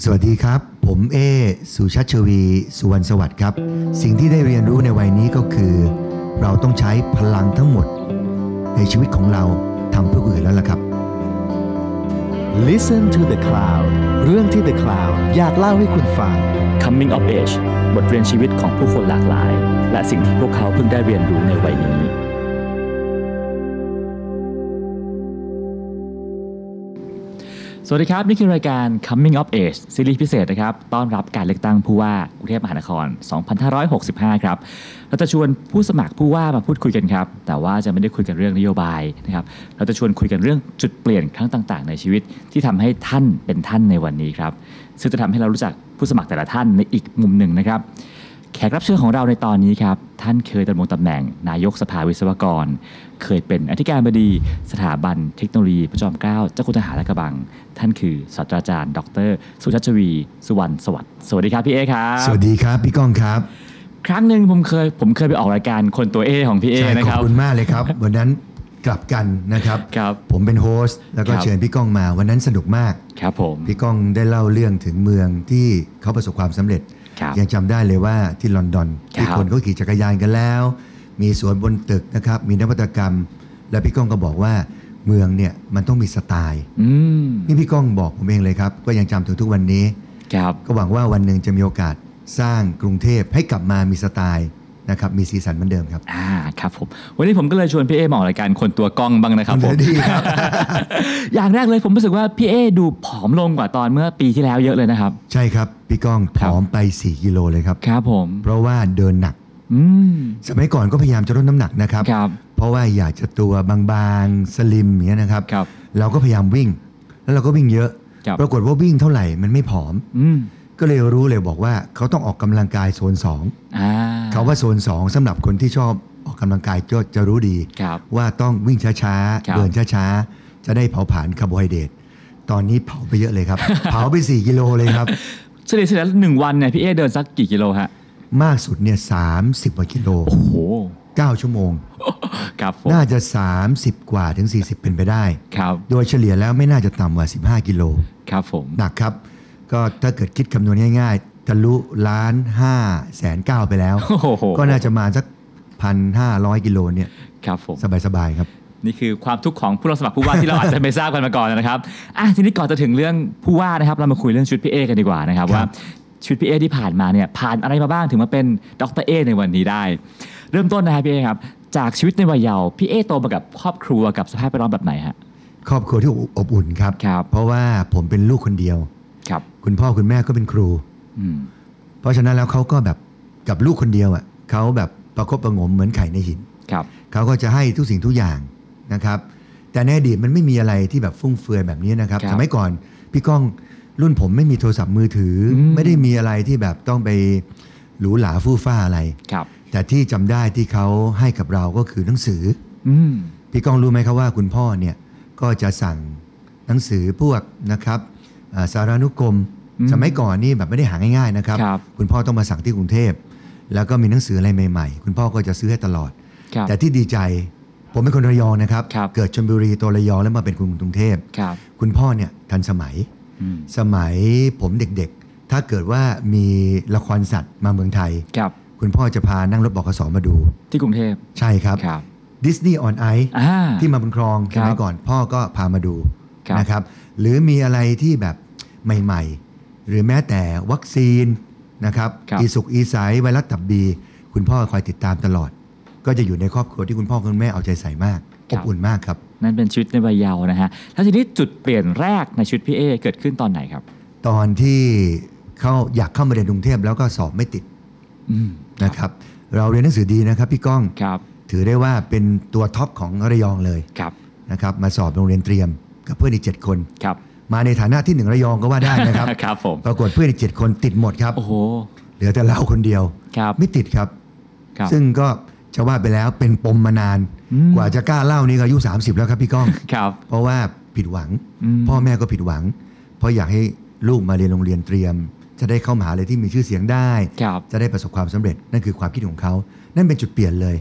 สวัสดีครับ ผมเอ สุชัชวี สุวรรณสวัสดิ์ครับ สิ่งที่ได้เรียนรู้ในวัยนี้ก็คือ เราต้องใช้พลังทั้งหมด ในชีวิตของเราทำเพื่อคนอื่นแล้วล่ะครับ Listen to the Cloud เรื่องที่ The Cloud อยากเล่าให้คุณฟัง Coming of Age บทเรียนชีวิตของผู้คนหลากหลาย และสิ่งที่พวกเขาเพิ่งได้เรียนรู้ในวัยนี้ วัสดีครับ นี่คือรายการ Coming of Age ซีรีส์พิเศษนะครับต้อนรับการเลือกตั้งผู้ว่ากรุงเทพมหานคร 2565 ครับ เราจะชวนผู้สมัครผู้ว่ามาพูดคุยกันครับ แต่ว่าจะไม่ได้คุยกันเรื่องนโยบายนะครับ เราจะชวนคุยกันเรื่องจุดเปลี่ยนครั้งต่างๆ ในชีวิตที่ทำให้ท่านเป็นท่านในวันนี้ครับ ซึ่งจะทำให้เรารู้จักผู้สมัครแต่ละท่านในอีกมุมหนึ่งนะครับแขกรับเชิญของเราในตอนนี้ครับ ท่านเคยดำรงตำแหน่ง นายกสภาวิศวกร เคยเป็นอธิการบดี สถาบันเทคโนโลยีพระจอมเกล้าเจ้าคุณทหารลาดกระบัง ท่านคือศาสตราจารย์ ดร สุชัชวีร์ สุวรรณสวัสดิ์สวัสดีครับพี่เอ้ครับสวัสดีครับพี่ก้องครับ ครั้งหนึ่งผมเคยผมเคยไปออกรายการคนตัวเอ้ของพี่เอ้ใช่นะครับขอบคุณมากเลยครับวันนั้นกลับกันนะครับครับผมเป็น host แล้วก็ครับเชิญพี่ก้องมาวันนั้นสนุกมากครับผมพี่ก้องได้เล่าเรื่องถึงเมืองที่เขาประสบความสำเร็จครับยังจำได้เลยว่าที่ลอนดอนครับที่คนเขาขี่จักรยานกันแล้ว มีสวนบนตึกนะครับมีนวัตกรรม แล้วพี่ก้องก็บอกว่า เมืองเนี่ยมันต้องมีสไตล์อืมนี่พี่ก้องบอกผมเองเลยครับ ก็ยังจำถึงทุกวันนี้ครับก็หวังว่าวันหนึ่งจะมีโอกาสสร้างกรุงเทพให้กลับมามีสไตล์นะครับมีสีสันเหมือนเดิมครับอ่าครับผมวันนี้ผมก็เลยชวนพี่เอมาออกรายการคนตัวกล้องบ้างนะครับผมดีครับ อย่างแรกเลยผมรู้สึกว่าพี่เอดูผอมลงกว่าตอนเมื่อปีที่แล้วเยอะเลยนะครับ ใช่ครับพี่ก้องผครับอมไป 4 กิโลเลยครับครับผม เพราะว่าเดินหนักอืมสมัยก่อนก็พยายามจะลดน้ำหนักนะครับครับเพ ราะว่าอยากจะตัวบางๆ slim อย่างเงี้ยนะครับ ครับ เราก็พยายามวิ่ง แล้วเราก็วิ่งเยอะ ครับ ปรากฏว่าวิ่งเท่าไหร่มันไม่ผอม อืมก็เลยรู้เลยบอกว่าเขาต้องออกกำลังกายโซนอ่า2เขาว่าโซน2สำหรับคนที่ชอบออกกำลังกายก็จะรู้ดี ครับ ว่าต้องวิ่งช้าครับๆเดินช้าๆ จะได้เผาผลาญคาร์โบไฮเดรตตอนนี้เผาไปเยอะเลยครับ เผาไป 4 กิโลเลยครับ เฉลี่ยเฉลี่ยหนึ่งวันเนี่ยพี่เอเดินสักกี่กิโลฮะมากสุดเนี่ยสามสิบกว่ากิโล โอ้โห 9 ชั่วโมง ครับผมน่าจะ 30 กว่าถึง 40 เป็นไปได้ ครับโดยเฉลี่ยแล้วไม่น่าจะต่ำกว่า 15 กิโลครับผม หนักครับ ก็ถ้าเกิดคิดคำนวณง่ายๆทะลุล้านห้าแสนเก้าไปแล้ว โอ้โห ก็น่าจะมาสักพันห้าร้อยกิโลเนี่ยครับผม สบายๆครับ นี่คือความทุกข์ของผู้ลงสมัครผู้ว่าที่เราอาจจะไม่ทราบกันมาก่อนนะครับอะทีนี้ก่อนจะถึงเรื่องผู้ว่านะครับ เรามาคุยเรื่องชุดพี่เอกันดีกว่านะครับครับ ว่าชุดพี่เอที่ผ่านมาเนี่ยผ่านอะไรมาบ้างถึงมาเป็นดรเอในวันนี้ได้ เริ่มต้นนะครับพี่เอครับ จากชีวิตในวัยเยาว์พี่เอโตมากับครอบครัวกับสภาพแวดล้อมแบบไหนฮะครอบครัวที่อบอุ่นครับ ครับ เพราะว่าผมเป็นลูกคนเดียว ครับ คุณพ่อคุณแม่ก็เป็นครู อืม เพราะฉะนั้นแล้วเขาก็แบบกับลูกคนเดียวอะเขาแบบประคบประหงมเหมือนไข่ในหิน ครับ เขาก็จะให้ทุกสิ่งทุกอย่างนะครับ แต่ในอดีตมันไม่มีอะไรที่แบบฟุ่มเฟือยแบบนี้นะครับ ครับสมัยก่อนพี่ก้องรุ่นผมไม่มีโทรศัพท์มือถืออม ไม่ได้มีอะไรที่แบบต้องไปหรูหราฟู่ฟ้าอะไร ครับ แต่ที่จำได้ที่เขาให้กับเราก็คือหนังสืออืมพี่ก้องรู้ไหมครับว่าคุณพ่อเนี่ยก็จะสั่งหนังสือพวกนะครับอ่าสารานุกรมอืมสมัยก่อนนี่แบบไม่ได้หาง่ายๆนะครับครับคุณพ่อต้องมาสั่งที่กรุงเทพ แล้วก็มีหนังสืออะไรใหม่ๆ คุณพ่อก็จะซื้อให้ตลอดครับแต่ที่ดีใจผมเป็นคนระยองนะครับครับเกิดชลบุรีตัวระยองแล้วมาเป็นคนกรุงเทพครับคุณพ่อเนี่ยทันสมัยอืมสมัยผมเด็กๆ ถ้าเกิดว่ามีละครสัตว์มาเมืองไทย ครับคุณพ่อจะพานั่งรถบขสมาดู ที่กรุงเทพใช่ครับครับดิสนีย์ออนไออ่าที่มาบนคลองคสรับมัยก่อน พ่อก็พามาดูครับนะครับหรือมีอะไรที่แบบใหม่ ๆ หรือแม้แต่วัคซีนนะครับครับอีสุกอีใสไวรัสตับบี คุณพ่อคอยติดตามตลอด ก็จะอยู่ในครอบครัวที่คุณพ่อคุณแม่เอาใจใส่มากอบอุ่นมากครับ นั่นเป็นชีวิตในวัยเยาว์นะฮะแล้วทีนี้จุดเปลี่ยนแรกในชีวิตพี่เอเกิดขึ้นตอนไหนครับ ตอนที่เขาอยากเข้ามาเรียนกรุงเทพแล้วก็สอบไม่ติดอืม นะครับ เราเรียนหนังสือดีนะครับพี่ก้อง ครับ ถือได้ว่าเป็นตัวท็อปของระยองเลยครับ นะครับมาสอบโรงเรียนเตรียมกับเพื่อนอีก 7 คน ครับ มาในฐานะที่หนึ่งระยองก็ว่าได้นะครับ ครับผม ปรากฏเพื่อนอีก 7 คนติดหมดครับ โอ้โห เหลือแต่เราคนเดียว ครับ ไม่ติดครับ ครับ ซึ่งก็จะว่าไปแล้วเป็นปมมานาน อืม กว่าจะกล้าเล่านี่ก็อายุ 30 แล้วครับพี่ก้อง ครับ เพราะว่าผิดหวัง อืมพ่อแม่ก็ผิดหวัง เพราะอยากให้ลูกมาเรียนโรงเรียนเตรียม จะได้เข้ามหาลัยที่มีชื่อเสียงได้ครับจะได้ประสบความสำเร็จนั่นคือความคิดของเขา นั่นเป็นจุดเปลี่ยนเลย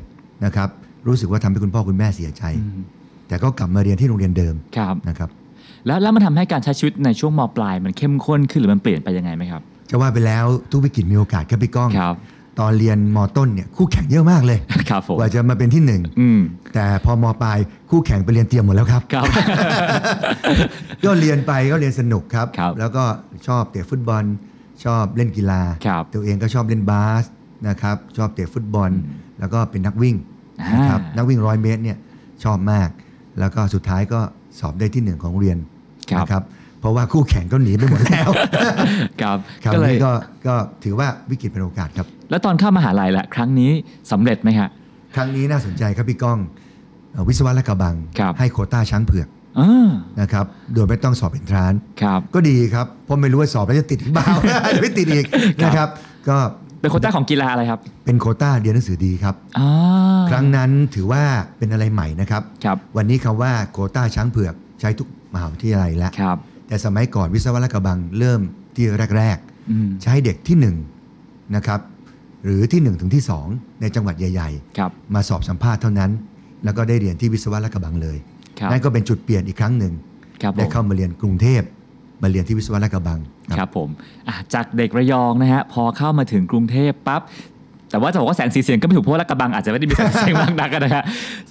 นะครับ รู้สึกว่าทำให้คุณพ่อคุณแม่เสียใจอืมแต่ก็กลับมาเรียนที่โรงเรียนเดิมครับนะครับ แล้วแล้วมันทำให้การใช้ชีวิตในช่วงมปลาย มันเข้มข้นขึ้นหรือมันเปลี่ยนไปยังไงไหมครับจะว่าไปแล้วทุกวิกฤตมีโอกาสครับพี่ก้องครับตอนเรียนมต้นเนี่ยคู่แข่งเยอะมากเลยครับผมกว่าจะมาเป็นที่หนึ่งอืมแต่พอมปลายคู่แข่งไปเรียนเตรียมหมดแล้วครับครับก็เรียนไปก็เรียนสนุกครับครับแล้วก็ชอบเตะฟุตบอล ชอบเล่นกีฬาครับตัวเองก็ชอบเล่นบาสนะครับชอบเตะฟุตบอล แล้วก็เป็นนักวิ่งอ่านนะครับนักวิ่งร้อยเมตรเนี่ยชอบมาก แล้วก็สุดท้ายก็สอบได้ที่หนึ่งของโรงเรียนครับนะครับเพราะว่าคู่แข่งก็หนีไปหมดแล้วครับคราวก็เลยนี้ก็ก็ถือว่าวิกฤตเป็นโอกาสครับ แล้วตอนเข้ามหาลัยละครั้งนี้สำเร็จไหมฮะครั้งนี้น่าสนใจครับพี่ก้องเอ่อวิศวะและกระบังครับให้โควต้าช้างเผือกอ่า นะครับโดยไม่ต้องสอบเอนทรานซ์ครับก็ดีครับ เพราะไม่รู้ว่าสอบแล้วจะติดหรือเปล่าหรือไม่ติดอีกครับนะครับ ก็เป็นโควต้าของกีฬาอะไรครับ เป็นโควต้าเรียนหนังสือดีครับอ่าครั้งนั้นถือว่าเป็นอะไรใหม่นะครับครับวันนี้คำว่าโควต้าช้างเผือกใช้ทุกมหาวิทยาลัยแล้วครับแต่สมัยก่อนวิศวะและกระบังเริ่มที่แรกอืมๆใช้เด็กที่หนึ่งนะครับหรือที่หนึ่งถึงที่สองในจังหวัดใหญ่ๆครับมาสอบสัมภาษณ์เท่านั้น แล้วก็ได้เรียนที่วิศวะและกระบังเลยครับ นั่นก็เป็นจุดเปลี่ยนอีกครั้งหนึ่งครับผได้มเข้ามาเรียนกรุงเทพมาเรียนที่วิศวะและกระบังครับผมอะจากเด็กระยองนะฮะพอเข้ามาถึงกรุงเทพปั๊บแต่ว่าจะบอกว่าแสงสีเสียงก็ไม่ถูกเพราะว่าลาดกระบังอาจจะไม่ได้มีแสงสีเสียงมากนักนะฮะ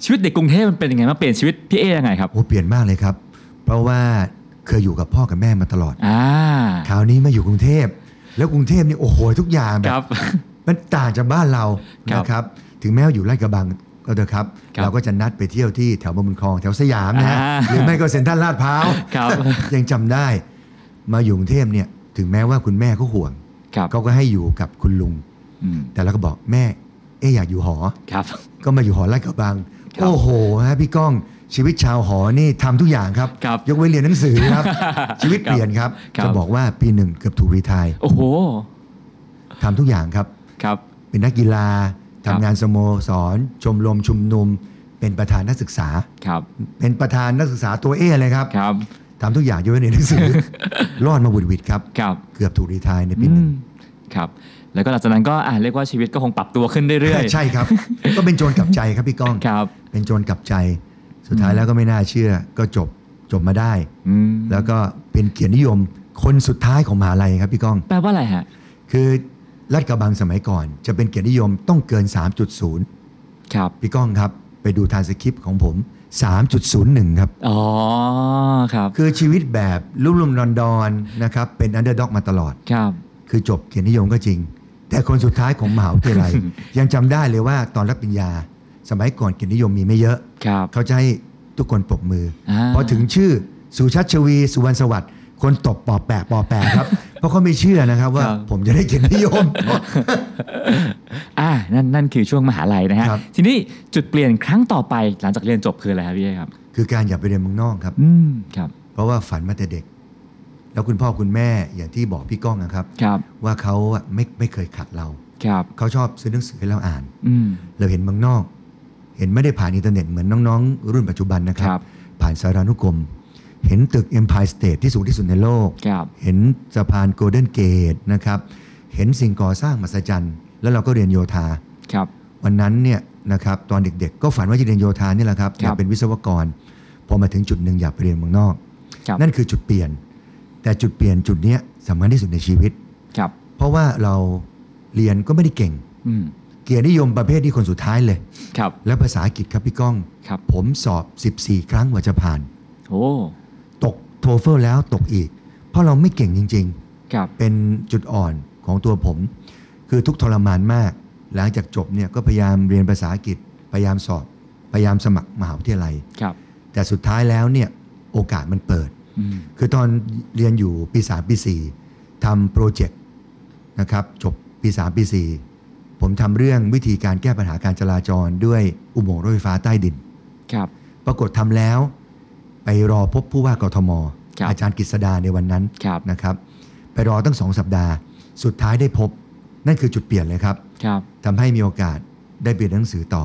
ชีวิตเด็กกรุงเทพมันเป็นยังไงมาเปลี่ยนชีวิตพี่เอยังไงครับโอ้เปลี่ยนมากเลยครับ เพราะว่าเคยอยู่กับพ่อกับแม่มาตลอดอ่าคราวนี้มาอยู่กรุงเทพแล้วกรุงเทพนี่โอ้โหทุกอย่างแบครับบมันต่างจากบ้านเราครับนะครับ ถึงแม้ว่าอยู่ลาดกระบัง ก็เถอะครับครับ เราก็จะนัดไปเที่ยวที่แถวบางบุญคลองแถวสยามนะฮะอ่าหรือไม่ก็เซ็นทรัลลาดพร้าวครับยังจำได้ มาอยู่กรุงเทพเนี่ยถึงแม้ว่าคุณแม่เขาห่วงครับเขาก็ให้อยู่กับคุณลุงอืมแต่เราก็บอกแม่ เอ๊ะอยากอยู่หอครับก็มาอยู่หอลาดกระบังครับโอ้โหฮะพี่ก้องชีวิตชาวหอนี่ทำทุกอย่างครับครับ ยกเว้นเรียนหนังสือครับ ชีวิตครับเปลี่ยนครับครับ จะบอกว่าปีหนึ่งเกือบถูกรีไทายโอ้โหทำทุกอย่างครับครับ เป็นนักกีฬาครั ทำบงานสโมสร ชมรมชุมนุม เป็นประธานนักศึกษาครับเป็นประธานนักศึกษาตัวเอเลยครับครับทำทุกอย่างยกเว้นเรียนหนังสือรอดมาบุดหวิดครับครับ เกือบถูกรีไทายในปีหนึ่งอืมครับแล้วก็หลังจากนั้นก็อ่าเรียกว่าชีวิตก็คงปรับตัวขึ้นเรื่อยๆ ใช่ครับ ก็เป็นโจรกลับใจครับพี่ก้องครับ เป็นโจรกลับใจ สุดท้ายแล้วก็ไม่น่าเชื่อ ก็จบจบมาได้อืมแล้วก็เป็นเกียรตินิยมคนสุดท้ายของมหาลัยครับพี่ก้อง แปลว่าอะไรฮะ คือ ลาดกระบังสมัยก่อน จะเป็นเกียรตินิยมต้องเกิน 3.0 ครับ พี่ก้องครับ ไปดูทานสคริปต์ของผม 3.01 ครับ อ๋อ ครับ คือชีวิตแบบลุ่มลุ่มดอนดอนๆนะครับ เป็น underdog มาตลอด ครับ คือจบเกียรตินิยมก็จริง แต่คนสุดท้ายของมหาวิทยาลัย ยังจำได้เลยว่าตอนรับปริญญา สมัยก่อนเกียรตินิยมมีไม่เยอะครับเขาจะให้ทุกคนปรบมืออาพอถึงชื่อสุชัชวี สุวรรณสวัสดิ์ คนตบปอบแปะปอบแปะครับ เพราะเขาไม่เชื่อนะครับว่าครับผมจะได้เกียรตินิยมอ่านั่นนั่นคือช่วงมหาลัยนะฮะครับทีนี้จุดเปลี่ยนครั้งต่อไปหลังจากเรียนจบคืออะไรครับพี่เอครับ คือการอยากไปเรียนเมืองนอกครับ อืมครับ เพราะว่าฝันมาแต่เด็ก แล้วคุณพ่อคุณแม่อย่างที่บอกพี่ก้องนะครับครับ ว่าเขาอะไม่ไม่เคยขัดเราครับเขาชอบซื้อหนังสือให้เราอ่านอืมเราเห็นเมืองนอก เห็นไม่ได้ผ่านอินเทอร์เน็ตเหมือนน้องๆ รุ่นปัจจุบันนะครัครับผ่านสารานุกรม เห็นตึก Empire State ที่สูงที่สุดในโลก ครับ เห็นสะพาน Golden Gate นะครับ เห็นสิ่งก่อสร้างมหัศจรรย์ แล้วเราก็เรียนโยธา ครับ วันนั้นเนี่ยนะครับตอนเด็กๆ ก็ฝันว่าจะเรียนโยธานี่แหละครับครับอยากเป็นวิศวกร พอมาถึงจุดหนึ่งอยากไปเรียนเมืองนอก ครับ นั่นคือจุดเปลี่ยน แต่จุดเปลี่ยนจุดเนี้ยสำคัญที่สุดในชีวิต ครับ เพราะว่าเราเรียนก็ไม่ได้เก่ง อืม เกียรตินิยมประเภทที่คนสุดท้ายเลย ครับ และภาษาอังกฤษครับพี่ก้อง ครับ ผมสอบ 14 ครั้งกว่าจะผ่าน โอ้ตก โทเฟลแล้วตกอีก เพราะเราไม่เก่งจริงครับๆเป็นจุดอ่อนของตัวผม คือทุกข์ทรมานมาก หลังจากจบเนี่ยก็พยายามเรียนภาษาอังกฤษ พยายามสอบ พยายามสมัครมหาวิทยาลัยครับแต่สุดท้ายแล้วเนี่ยโอกาสมันเปิดอืมคือตอนเรียนอยู่ปี3ปี4ทำโปรเจกต์นะครับจบปี3ปี4ผมทำเรื่องวิธีการแก้ปัญหาการจราจรด้วยอุโมงค์รถไฟฟ้าใต้ดินครับปรากฏทำแล้ว ไปรอพบผู้ว่ากทมครับอาจารย์กฤษดาในวันนั้นครับนะครับ ไปรอตั้งสองสัปดาห์ สุดท้ายได้พบ นั่นคือจุดเปลี่ยนเลยครับครับทำให้มีโอกาสได้ไปเรียนหนังสือต่อ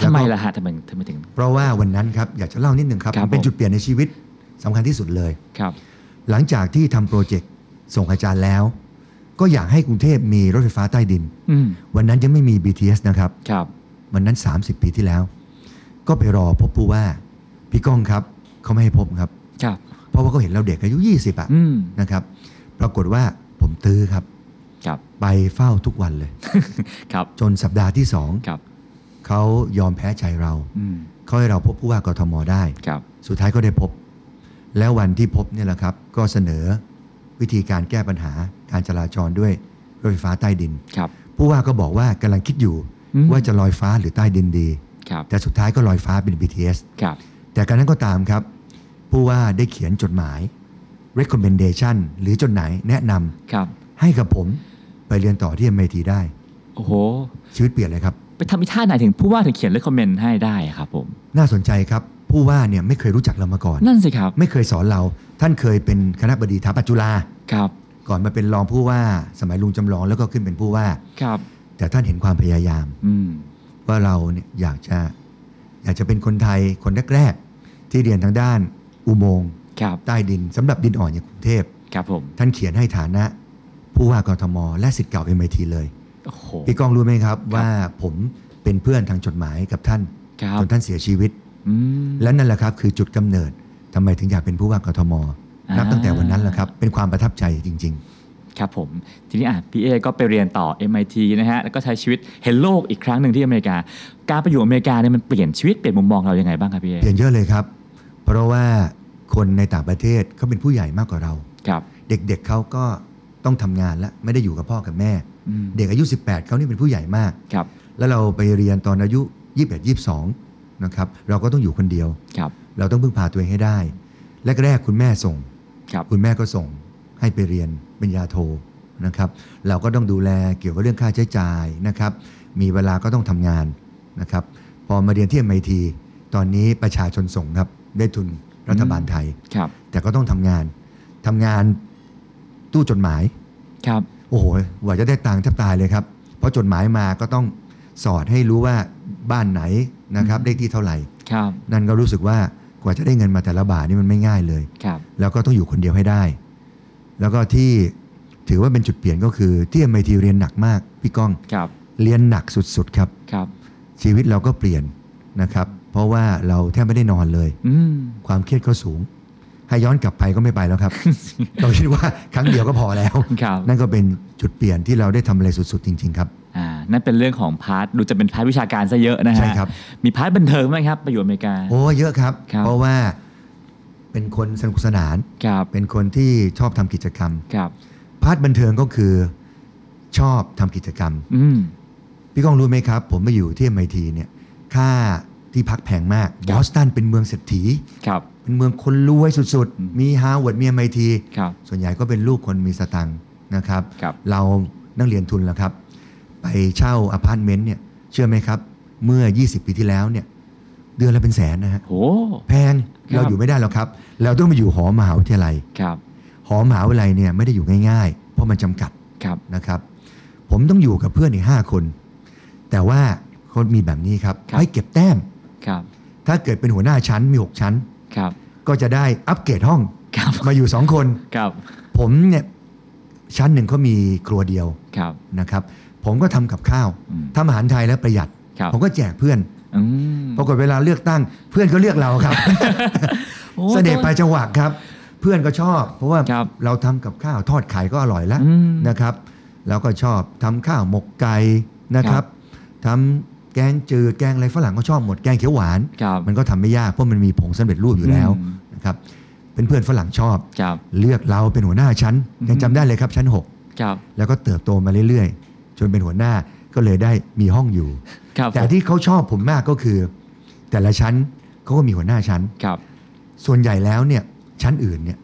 ทำไมแล้วก็ล่ะฮะทำไมทำไมถึง เพราะว่าวันนั้นครับอยากจะเล่านิดหนึ่งครับครับมันเป็นผมจุดเปลี่ยนในชีวิตสำคัญที่สุดเลยครับ หลังจากที่ทำโปรเจกต์ส่งอาจารย์แล้ว ก็อยากให้กรุงเทพมีรถไฟฟ้าใต้ดินอืมวันนั้นยังไม่มี BTS นะครับครับ วันนั้น 30 ปีที่แล้ว ก็ไปรอพบผู้ว่าพี่ก้องครับ เขาไม่ให้พบครับ ครับ เพราะราะว่าเขาเห็นเราเด็กอายุ 20อะอืม นะครับ ปรากฏว่าผมตื้อครับ ครับ ไปเฝ้าทุกวันเลย ครับ จนสัปดาห์ที่สองครับ เขายอมแพ้ใจเราอืม เขาให้เราพบผู้ว่ากทมได้ ครับ สุดท้ายก็ได้พบ แล้ววันที่พบเนี่ยแหละครับ ก็เสนอวิธีการแก้ปัญหาการจราจรด้วยรถไฟฟ้าใต้ดิน ครับ ผู้ว่าก็บอกว่ากำลังคิดอยู่อืม ว่าจะลอยฟ้าหรือใต้ดินดี ครับ แต่สุดท้ายก็ลอยฟ้าเป็น BTS ครับ แต่การนั้นก็ตามครับ ผู้ว่าได้เขียนจดหมาย recommendation หรือจดหมายแนะนำครับให้กับผมไปเรียนต่อที่ MIT ได้ โอ้โห ชีวิตเปลี่ยนเลยครับ ไปทำอีท่าไหนถึงผู้ว่าถึงเขียนเลคคอมเมนต์ให้ได้ครับผม น่าสนใจครับผู้ว่าเนี่ยไม่เคยรู้จักเรามาก่อน นั่นสิครับ ไม่เคยสอนเรา ท่านเคยเป็นคณะบดีถาปัจจุฬาครับ ก่อนมาเป็นรองผู้ว่าสมัยลุงจำลองแล้วก็ขึ้นเป็นผู้ว่า ครับ แต่ท่านเห็นความพยายามอืมว่าเราเนี่ยอยากจะ อยากจะเป็นคนไทยคนแรกๆที่เรียนทางด้านอุโมงค์ครับใต้ดินสำหรับดินอ่อนอย่างกรุงเทพครับผมท่านเขียนให้ฐานะ ผู้ว่ากทม และสิทธิ์เก่า MIT เลยโอ้โหพี่ก้องรู้ไหมครับ ว่าผมเป็นเพื่อนทางจดหมายกับท่านครับจนท่านเสียชีวิตอืมและนั่นแหละครับคือจุดกำเนิดทำไมถึงอยากเป็นผู้ว่ากทมอ่านันับตั้งแต่วันนั้นแหละครับเป็นความประทับใจจริง ครับผม ทีนี้อะพี่เอก็ไปเรียนต่อ MIT นะฮะ แล้วก็ใช้ชีวิตเห็นโลกอีกครั้งหนึ่งที่อเมริกา การไปอยู่อเมริกาเนี่ยมันเปลี่ยนชีวิตเปลี่ยนมุมมองเรายังไงบ้างครับพี่เอๆเปลี่ยนเยอะเลยครับ เพราะว่าคนในต่างประเทศเขาเป็นผู้ใหญ่มากกว่าเรา ครับ เด็กๆเขาก็ต้องทำงานแล้วไม่ได้อยู่กับพ่อกับแม่อืมเด็กอายุ 18เขานี่เป็นผู้ใหญ่มาก ครับ แล้วเราไปเรียนตอนอายุ 21 22นะครับเราก็ต้องอยู่คนเดียวครับเราต้องพึ่งพาตัวเองให้ได้แรกๆคุณแม่ส่งครับคุณแม่ก็ส่งให้ไปเรียน ปริญญาโทนะครับเราก็ต้องดูแลเกี่ยวกับเรื่องค่าใช้จ่ายนะครับ มีเวลาก็ต้องทำงานนะครับ พอมาเรียนที่ MIT ตอนนี้ประชาชนส่งครับได้ทุนรัฐบาลไทยครับแต่ก็ต้องทำงานทำงานตู้จดหมายครับโอ้โหกว่าจะได้ตังค์แทบตายเลยครับ เพราะจดหมายมาก็ต้องสอดให้รู้ว่าบ้านไหนนะครับเลขที่เท่าไหร่ครับนั่นก็รู้สึกว่ากว่าจะได้เงินมาแต่ละบาทนี่มันไม่ง่ายเลยครับแล้วก็ต้องอยู่คนเดียวให้ได้ แล้วก็ที่ถือว่าเป็นจุดเปลี่ยนก็คือที่ MIT เรียนหนักมากพี่ก้องครับเรียนหนักสุดๆครับครับชีวิตเราก็เปลี่ยนนะครับ เพราะว่าเราแทบไม่ได้นอนเลยอืมความเครียดก็สูง ให้ย้อนกลับไปก็ไม่ไปแล้วครับ เราคิดว่าครั้งเดียวก็พอแล้วครับนั่นก็เป็นจุดเปลี่ยนที่เราได้ทำอะไรสุดๆจริง ๆ ครับอ่านั่นเป็นเรื่องของ part ดูจะเป็น part วิชาการซะเยอะนะฮะใช่ครับมี part บันเทิงไหมครับไปอยู่อเมริกาโอ้เยอะครับครับเพราะว่า เป็นคนสนุกสนานครับเป็นคนที่ชอบทำกิจกรรมครับ part บันเทิงก็คือชอบทำกิจกรรมอืมพี่ก้องรู้ไหมครับ ผมมาอยู่ที่ MIT เนี่ยค่าที่พักแพงมากครับบอสตันเป็นเมืองเศรษฐีครับเป็นเมืองคนรวยสุดอืมๆมีฮาร์วาร์ดมี MIT ครับส่วนใหญ่ก็เป็นลูกคนมีสตังค์นะครับครับเรานักเรียนทุนแล้วครับ ไปเช่าอพาร์ตเมนต์เนี่ยเชื่อไหมครับ เมื่อ 20 ปีที่แล้วเนี่ย เดือนละเป็นแสนนะฮะโหแพงครับ เราอยู่ไม่ได้หรอกครับ เราต้องไปอยู่หอมหาวิทยาลัย ครับหอมหาวิทยาลัยเนี่ยไม่ได้อยู่ง่ายๆ เพราะมันจำกัดครับ นะครับ ผมต้องอยู่กับเพื่อนอีกห้าคน แต่ว่าเขามีแบบนี้ครับครับ ให้เก็บแต้ม ครับถ้าเกิดเป็นหัวหน้าชั้นมี 6 ชั้น ครับก็จะได้อัปเกรดห้องครับมาอยู่ 2 คน ครับผมเนี่ยชั้นหนึ่งเขามีครัวเดียวครับนะครับ ผมก็ทำกับข้าวอืมทำอาหารไทยแล้วประหยัด ครับผมก็แจกเพื่อนอืม ปรากฏเวลาเลือกตั้ง เพื่อนก็เลือกเราครับโอ้เสด็จไปจังหวัดครับ เพื่อนก็ชอบ เพราะว่าครับเราทำกับข้าวทอดไข่ก็อร่อยแล้วอืมนะครับ แล้วก็ชอบทำข้าวหมกไก่นะครับทำแกงจืดแกงอะไรฝรั่งก็ชอบหมดแกงเขียวหวานครับมันก็ทำไม่ยากเพราะมันมีผงสำเร็จรูปอยู่แล้วอืมนะครับเป็นเพื่อนฝรั่งชอบครับเลือกเราเป็นหัวหน้าชั้นอืมยังจำได้เลยครับชั้นครับ6แล้วก็เติบโตมาเรื่อยๆ จนเป็นหัวหน้าก็เลยได้มีห้องอยู่ ครับแต่ที่เขาชอบผมมากก็คือ แต่ละชั้นเขาก็มีหัวหน้าชั้นครับ ส่วนใหญ่แล้วเนี่ยชั้นอื่นเนี่ย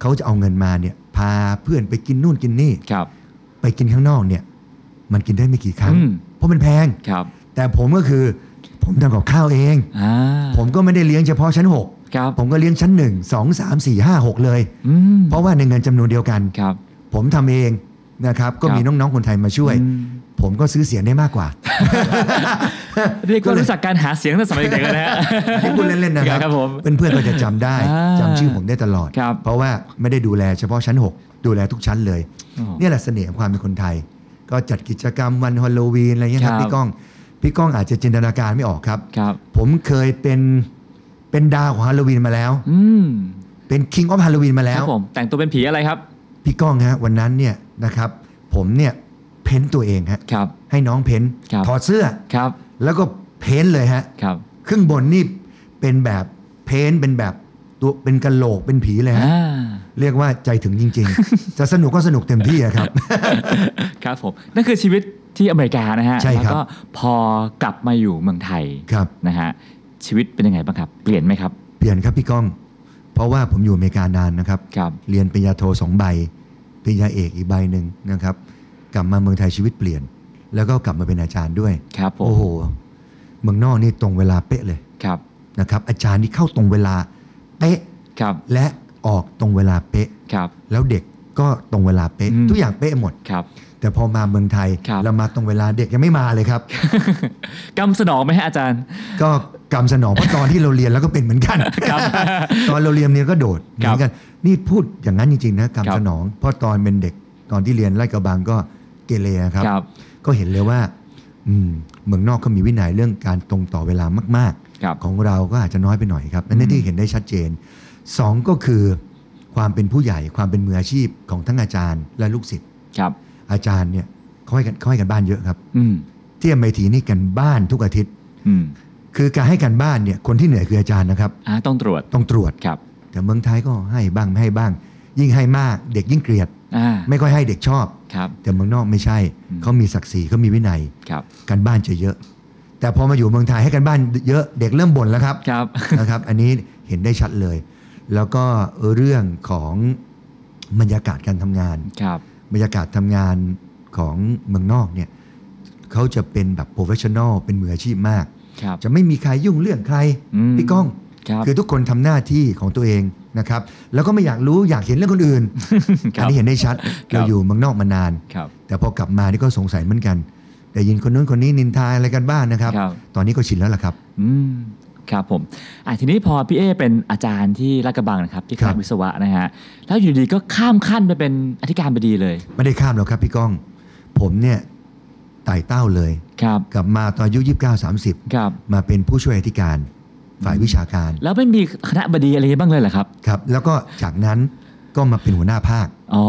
เขาจะเอาเงินมาเนี่ยพาเพื่อนไปกินนู่นกินนี่ครับ ไปกินข้างนอกเนี่ย มันกินได้ไม่กี่ครั้ง อืม เพราะมันแพง ครับ แต่ผมก็คือผมทำกับข้าวเอง อ่า ผมก็ไม่ได้เลี้ยงเฉพาะชั้น ครับ 6 ผมก็เลี้ยงชั้น 1 2 3 4 5 6 เลย อืมเพราะว่าในเงินจำนวนเดียวกัน ครับ ผมทำเองนะครับ ก็ครับมีน้อง ๆ คนไทยมาช่วย อืม ผมก็ซื้อเสียงได้มากกว่า เรียกว่ารู้จักการหาเสียงตั้งแต่สมัยเด็กเลยนะฮะที่พูดเล่นๆนะครับครับผมเพื่อนๆก็จะจำได้อ่าจำชื่อผมได้ตลอดครับเพราะว่าไม่ได้ดูแลเฉพาะชั้น 6 ดูแลทุกชั้นเลยอ๋อเนี่ยแหละเสน่ห์ของความเป็นคนไทย ก็จัดกิจกรรมวันฮอลโลวีนอะไรเงี้ยครัครับบพี่ก้องพี่ก้องอาจจะจินตนาการไม่ออกครับครับผมเคยเป็นเป็นดาวของฮาโลวีนมาแล้วอืมเป็น King of Halloween มาแล้ควรับผมแต่งตัวเป็นผีอะไรครับ พี่ก้องฮะวันนั้นเนี่ยนะครับ ผมเนี่ย เพ้นตัวเองฮะครับ ให้น้องเพ้นครับถอดเสื้อครับ แล้วก็เพ้นเลยฮะครับครึ่งบนนี่เป็นแบบเพ้นเป็นแบบตัวเป็นกะโหลกเป็นผีเลยฮะอ่าเรียกว่าใจถึงจริง ๆ จะสนุกก็สนุกเต็มที่อะครับ ครับผมนั่นคือชีวิตที่อเมริกานะฮะใช่ครับแล้วก็พอกลับมาอยู่เมืองไทยครับนะฮะชีวิตเป็นยังไงบ้างครับ เปลี่ยนไหมครับ เปลี่ยนครับพี่ก้อง เพราะว่าผมอยู่อเมริกานานนะครับครับเรียนปริญญาโทสองใบปริญญาเอกอีกใบหนึ่งนะครับ กลับมาเมืองไทยชีวิตเปลี่ยน แล้วก็กลับมาเป็นอาจารย์ด้วยครับผมโอ้โห เมืองนอกนี่ตรงเวลาเป๊ะเลยครับนะครับ อาจารย์นี่เข้าตรงเวลาเป๊ะครับและออกตรงเวลาเป๊ะครับแล้วเด็กก็ตรงเวลาเป๊ะอืมทุกอย่างเป๊ะหมดครับแต่พอมาเมืองไทยครับเรามาตรงเวลาเด็กยังไม่มาเลยครับกำสนองไหมฮะอาจารย์ ก็กรรมสนองเพราะตอนที่เราเรียนแล้วก็เป็นเหมือนกันครับตอนเราเรียนเนี่ยก็โดดเหครัมืบอนกัน นี่พูดอย่างนั้นจริงๆนะกรรมครับสนองเพราะตอนเป็นเด็กตอนที่เรียนไล่กระบังก็ เกเรครับครับ ก็เห็นเลยว่าอืมเมืองนอกเขามีวินัยเรื่องการตรงต่อเวลามากครับๆของเราก็อาจจะน้อยไปหน่อยครับอันนี้ที่เห็นได้ชัดเจนสองก็คือความเป็นผู้ใหญ่ความเป็นมืออาชีพของทั้งอาจารย์และลูกศิษย์ครับ อาจารย์เนี่ยเขาให้กันเขาให้กันบ้านเยอะครับอืมที่อเมทีนี่กันบ้านทุกอาทิตย์อืมคือการให้กันบ้านเนี่ยคนที่เหนื่อยคืออาจารย์นะครับอ่าต้องตรวจต้องตรวจครับ แต่เมืองไทยก็ให้บ้างไม่ให้บ้าง ยิ่งให้มากเด็กยิ่งเกลียดอ่า ไม่ค่อยให้เด็กชอบครับแต่เมืองนอกไม่ใช่อืมเขามีศักดิ์ศรีเขามีวินัยครับการบ้านจะเยอะ แต่พอมาอยู่เมืองไทยให้การบ้านเยอะเด็กเริ่มบ่นแล้วครับครับนะครับ อันนี้เห็นได้ชัดเลย แล้วก็เรื่องของบรรยากาศการทำงานครับบรรยากาศทำงานของเมืองนอกเนี่ยเขาจะเป็นแบบ professional เป็นมืออาชีพมากครับจะไม่มีใครยุ่งเรื่องใครอืมพี่ก้องครับคือทุกคนทำหน้าที่ของตัวเอง นะครับแล้วก็ไม่อยากรู้อยากเห็นเรื่องคนอื่นครัอับนนี้เห็นได้ชัดครับเราอยู่เมืองนอกมานานครับแต่พอกลับมานี่ก็สงสัยเหมือนกัน แต่ยินคนนู้นคนนี้นินทาอะไรกันบ้างนะครับครับตอนนี้ก็ชินแล้วล่ะครับอืมครับผมอะทีนี้พอพี่เอเป็นอาจารย์ที่ลาดกระบังนะครับที่คครัณะบวิศวะนะฮะแล้วอยู่ดีก็ข้ามขั้นไปเป็นอธิการบดีเลย ไม่ได้ข้ามหรอกครับพี่ก้อง ผมเนี่ยไต่เต้าเลยครับกลับมาตอนอายุ29 30ครับมาเป็นผู้ช่วยอธิการ ฝ่ายวิชาการ แล้วไม่มีคณะบดีอะไรบ้างเลยเหรอครับครับ แล้วก็จากนั้นก็มาเป็นหัวหน้าภาคอ๋อ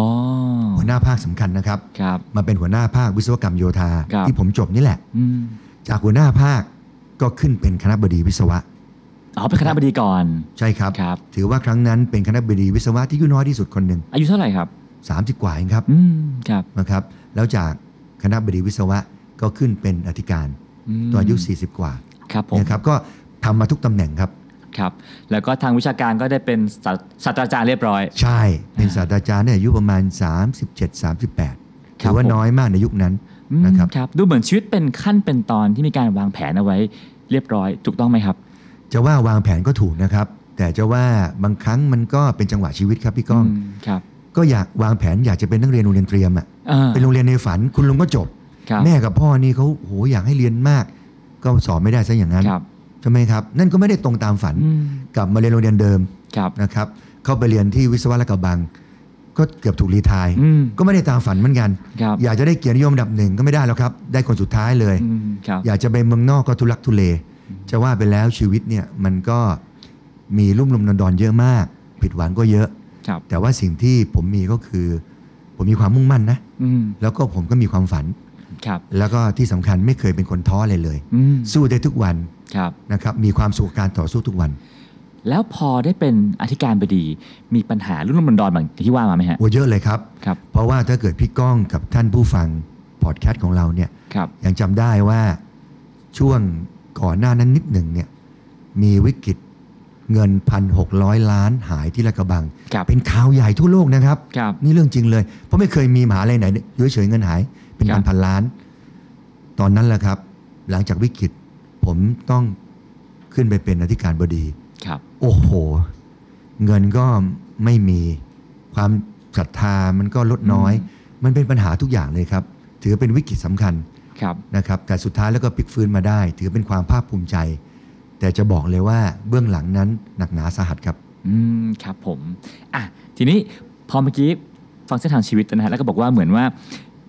หัวหน้าภาคสำคัญนะครับครับมาเป็นหัวหน้าภาควิศวกรรมโยธาครับที่ผมจบนี่แหละอืมจากหัวหน้าภาคก็ขึ้นเป็นคณะบดีวิศวะอ๋อเป็นคณะบดีก่อนใช่ครับครับถือว่าครั้งนั้นเป็นคณะบดีวิศวะที่อายุน้อยที่สุดคนหนึ่งอายุเท่าไหร่ครับ 30 กว่าเองครับอืมครับนะครับ แล้วจากคณะบดีวิศวะก็ขึ้นเป็นอธิการมตอนอายุ 40 กว่าครับผมนะครับก็ ทำมาทุกตำแหน่งครับครับแล้วก็ทางวิชาการก็ได้เป็นศาศาสตราจารย์เรียบร้อย ใช่เป็นศาสตราจารย์เนี่ยอายุประมาณ 37 38ถือว่าผมน้อยมากในยุคนั้นอืมนะครับครับดูเหมือนชีวิตเป็นขั้นเป็นตอนที่มีการวางแผนเอาไว้เรียบร้อย ถูกต้องไหมครับ จะว่าวางแผนก็ถูกนะครับ แต่จะว่าบางครั้งมันก็เป็นจังหวะชีวิตครับพี่ก้องมครับ ก็อยากวางแผนอยากจะเป็นนักเรียนโรงเรียนเตรียมอะอ่าเป็นโรงเรียนในฝันคุณลุงก็จบครับแม่กับพ่อนี่เขาโหอยากให้เรียนมาก ก็สอบไม่ได้ซะอย่างนั้นครับใช่ไหมครับ นั่นก็ไม่ได้ตรงตามฝันอืมกลับมาเรียนโรงเรียนเดิมครับนะครับเข้าไปเรียนที่วิศวะและกระบัง ก็เกือบถูกรีไทายอืมก็ไม่ได้ตามฝันเหมือนกันครับอยากจะได้เกียรตินิยมอันดับหนึ่งก็ไม่ได้แล้วครับ ได้คนสุดท้ายเลยอืมครับอยากจะไปเมืองนอกก็ทุลักทุเล จะว่าไปแล้วชีวิตเนี่ยมันก็มีรุ่มรุมดอนดอนๆเยอะมาก ผิดหวังก็เยอะครับแต่ว่าสิ่งที่ผมมีก็คือ ผมมีความมุ่งมั่นนะอืมแล้วก็ผมก็มีความฝันครับแล้วก็ที่สำคัญไม่เคยเป็นคนท้อเลยเลยอืมสู้ได้ทุกวัน ครับนะครับมีความสุขกับการต่อสู้ทุกวัน แล้วพอได้เป็นอธิการบดีมีปัญหารุ่นรุ่มดอนๆบางที่ว่ามาไหมฮะโอ้เยอะเลยครับครับ เพราะว่าถ้าเกิดพี่ก้องกับท่านผู้ฟังพอดแคสต์ของเราเนี่ยครับยังจำได้ว่าช่วงก่อนหน้านั้นนิดหนึ่งเนี่ยมีวิกฤตเงินพันหกร้อยล้านหายที่ลาดกระบังครับเป็นข่าวใหญ่ทั่วโลกนะครับครับนี่เรื่องจริงเลย เพราะไม่เคยมีมหาลัยไหนอยู่เฉยๆเงินหายเป็นครัพับนพันล้าน ตอนนั้นแหละครับ หลังจากวิกฤต ผมต้องขึ้นไปเป็นอธิการบดีครับ โอ้โห เงินก็ไม่มีความศรัทธามันก็ลดน้อย มันเป็นปัญหาทุกอย่างเลยครับ ถือเป็นวิกฤตสำคัญครับนะครับ แต่สุดท้ายแล้วก็พลิกฟื้นมาได้ ถือเป็นความภาคภูมิใจ แต่จะบอกเลยว่าเบื้องหลังนั้นหนักหนาสาหัสครับ อืมครับผม อะ ทีนี้พอเมื่อกี้ฟังเส้นทางชีวิตนะฮะแล้วก็บอกว่าเหมือนว่า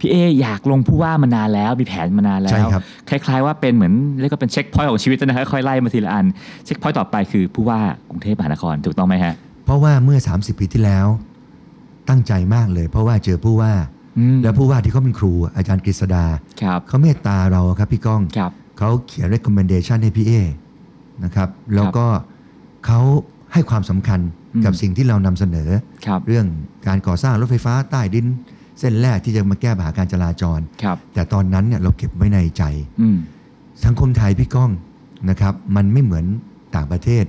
พี่เอ้อยากลงผู้ว่ามานานแล้วมีแผนมานานแล้วใช่ครับคล้าย ๆ ว่าเป็นเหมือนเรียกว่าเป็น checkpoint ของชีวิตนะฮะค่อยๆไล่มาทีละอัน checkpoint ต่อไปคือผู้ว่ากรุงเทพมหานครถูกต้องไหมฮะ เพราะว่าเมื่อ 30 ปีที่แล้ว ตั้งใจมากเลย เพราะว่าเจอผู้ว่าอืมแล้วผู้ว่าที่เขาเป็นครูอาจารย์กฤษดาครับเขาเมตตาเราครับพี่ก้องครับเขาเขียน recommendation ให้พี่เอนะครับแล้วก็เขาให้ความสำคัญกับอืมสิ่งที่เรานำเสนอครับเรื่องการก่อสร้างรถไฟฟ้าใต้ดิน เส้นแรกที่จะมาแก้ปัญหาการจราจรครับแต่ตอนนั้นเนี่ยเราเก็บไว้ในใจอืมสังคมไทยพี่ก้องนะครับ มันไม่เหมือนต่างประเทศ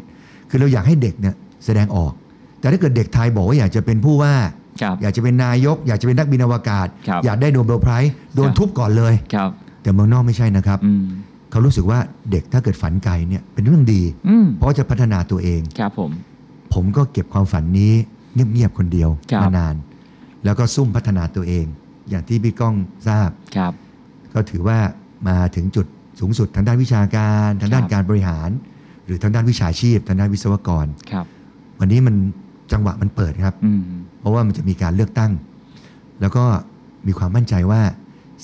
คือเราอยากให้เด็กเนี่ยแสดงออก แต่ถ้าเกิดเด็กไทยบอกว่าอยากจะเป็นผู้ว่าครับอยากจะเป็นนายก อยากจะเป็นนักบินอวกาศครับอยากได้โนเบลไพรส์โดนครับทุบก่อนเลยครับแต่เมืองนอกไม่ใช่นะครับอืมเขารู้สึกว่าเด็กถ้าเกิดฝันไกลเนี่ยเป็นเรื่องดีอืมเพราะว่าจะพัฒนาตัวเองครับผม ผมก็เก็บความฝันนี้เงียบๆคนเดียวครับมานาน แล้วก็ซุ่มพัฒนาตัวเอง อย่างที่พี่ก้องทราบครับ ก็ถือว่ามาถึงจุดสูงสุดทางด้านวิชาการ ทางด้านครับการบริหาร หรือทางด้านวิชาชีพ ทางด้านวิศวกรครับ วันนี้มันจังหวะมันเปิดครับอืมเพราะว่ามันจะมีการเลือกตั้ง แล้วก็มีความมั่นใจว่า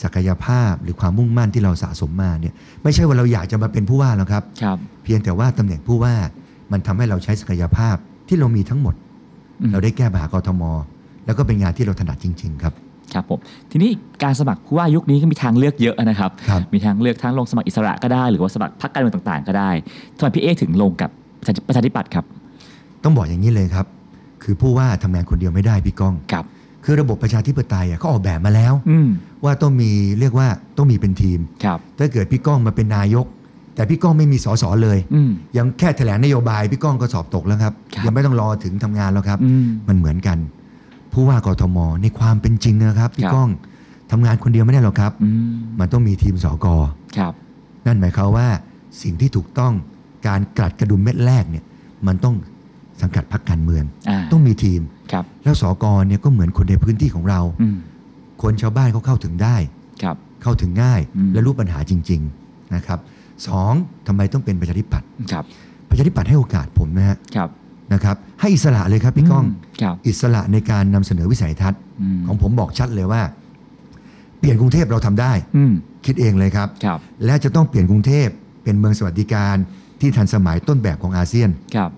ศักยภาพหรือความมุ่งมั่นที่เราสะสมมาเนี่ยไม่ใช่ว่าเราอยากจะมาเป็นผู้ว่าแล้วครับครับ เพียงแต่ว่าตำแหน่งผู้ว่ามันทำให้เราใช้ศักยภาพที่เรามีทั้งหมดอืมเราได้แก้ปัญหากทม แล้วก็เป็นงานที่เราถนัดจริง ๆ ครับครับผมทีนี้การสมัครผู้ว่ายุคนี้ก็มีทางเลือกเยอะนะครับครับมีทางเลือกทั้งลงสมัครอิสระก็ได้ หรือว่าสมัครพรรคการเมืองต่างๆ ก็ได้ทำไมพี่เอถึงลงกับประชาประชาธิปัตย์ครับ ต้องบอกอย่างนี้เลยครับ คือผู้ว่าทำงานคนเดียวไม่ได้พี่ก้องครับคือระบบประชาธิปไตยอะเขาออกแบบมาแล้วอืมว่าต้องมีเรียกว่าต้องมีเป็นทีมครับถ้าเกิดพี่ก้องมาเป็นนายก แต่พี่ก้องไม่มีสสเลยอืมยังแค่แถลงนโยบายพี่ก้องก็สอบตกแล้วครับครับยังไม่ต้องรอถึงทำงานแล้วครับอืมมันเหมือนกัน ผู้ว่ากทมในความเป็นจริงนะครับพี่ครับก้องทำงานคนเดียวไม่ได้หรอกครับอืมมันต้องมีทีมสกครับ นั่นหมายความว่าสิ่งที่ถูกต้องการกลัดกระดุมเม็ดแรกเนี่ยมันต้องสังกัดพรรคการเมืองอ่าต้องมีทีมครับแล้วสกเนี่ยก็เหมือนคนในพื้นที่ของเราอืมคนชาวบ้านเขาเข้าถึงได้ครับเข้าถึงง่ายอืมและรู้ปัญหาจริง ๆนะครับสองทำไมต้องเป็นประชาธิปัตย์ครับประชาธิปัตย์ให้โอกาสผมนะฮะครับ นะครับให้อิสระเลยครับพี่ก้องมครับอิสระในการนำเสนอวิสัยทัศน์อืมของผมบอกชัดเลยว่า เปลี่ยนกรุงเทพเราทำได้อืมคิดเองเลยครับครับ และจะต้องเปลี่ยนกรุงเทพเป็นเมืองสวัสดิการที่ทันสมัยต้นแบบของอาเซียนครับ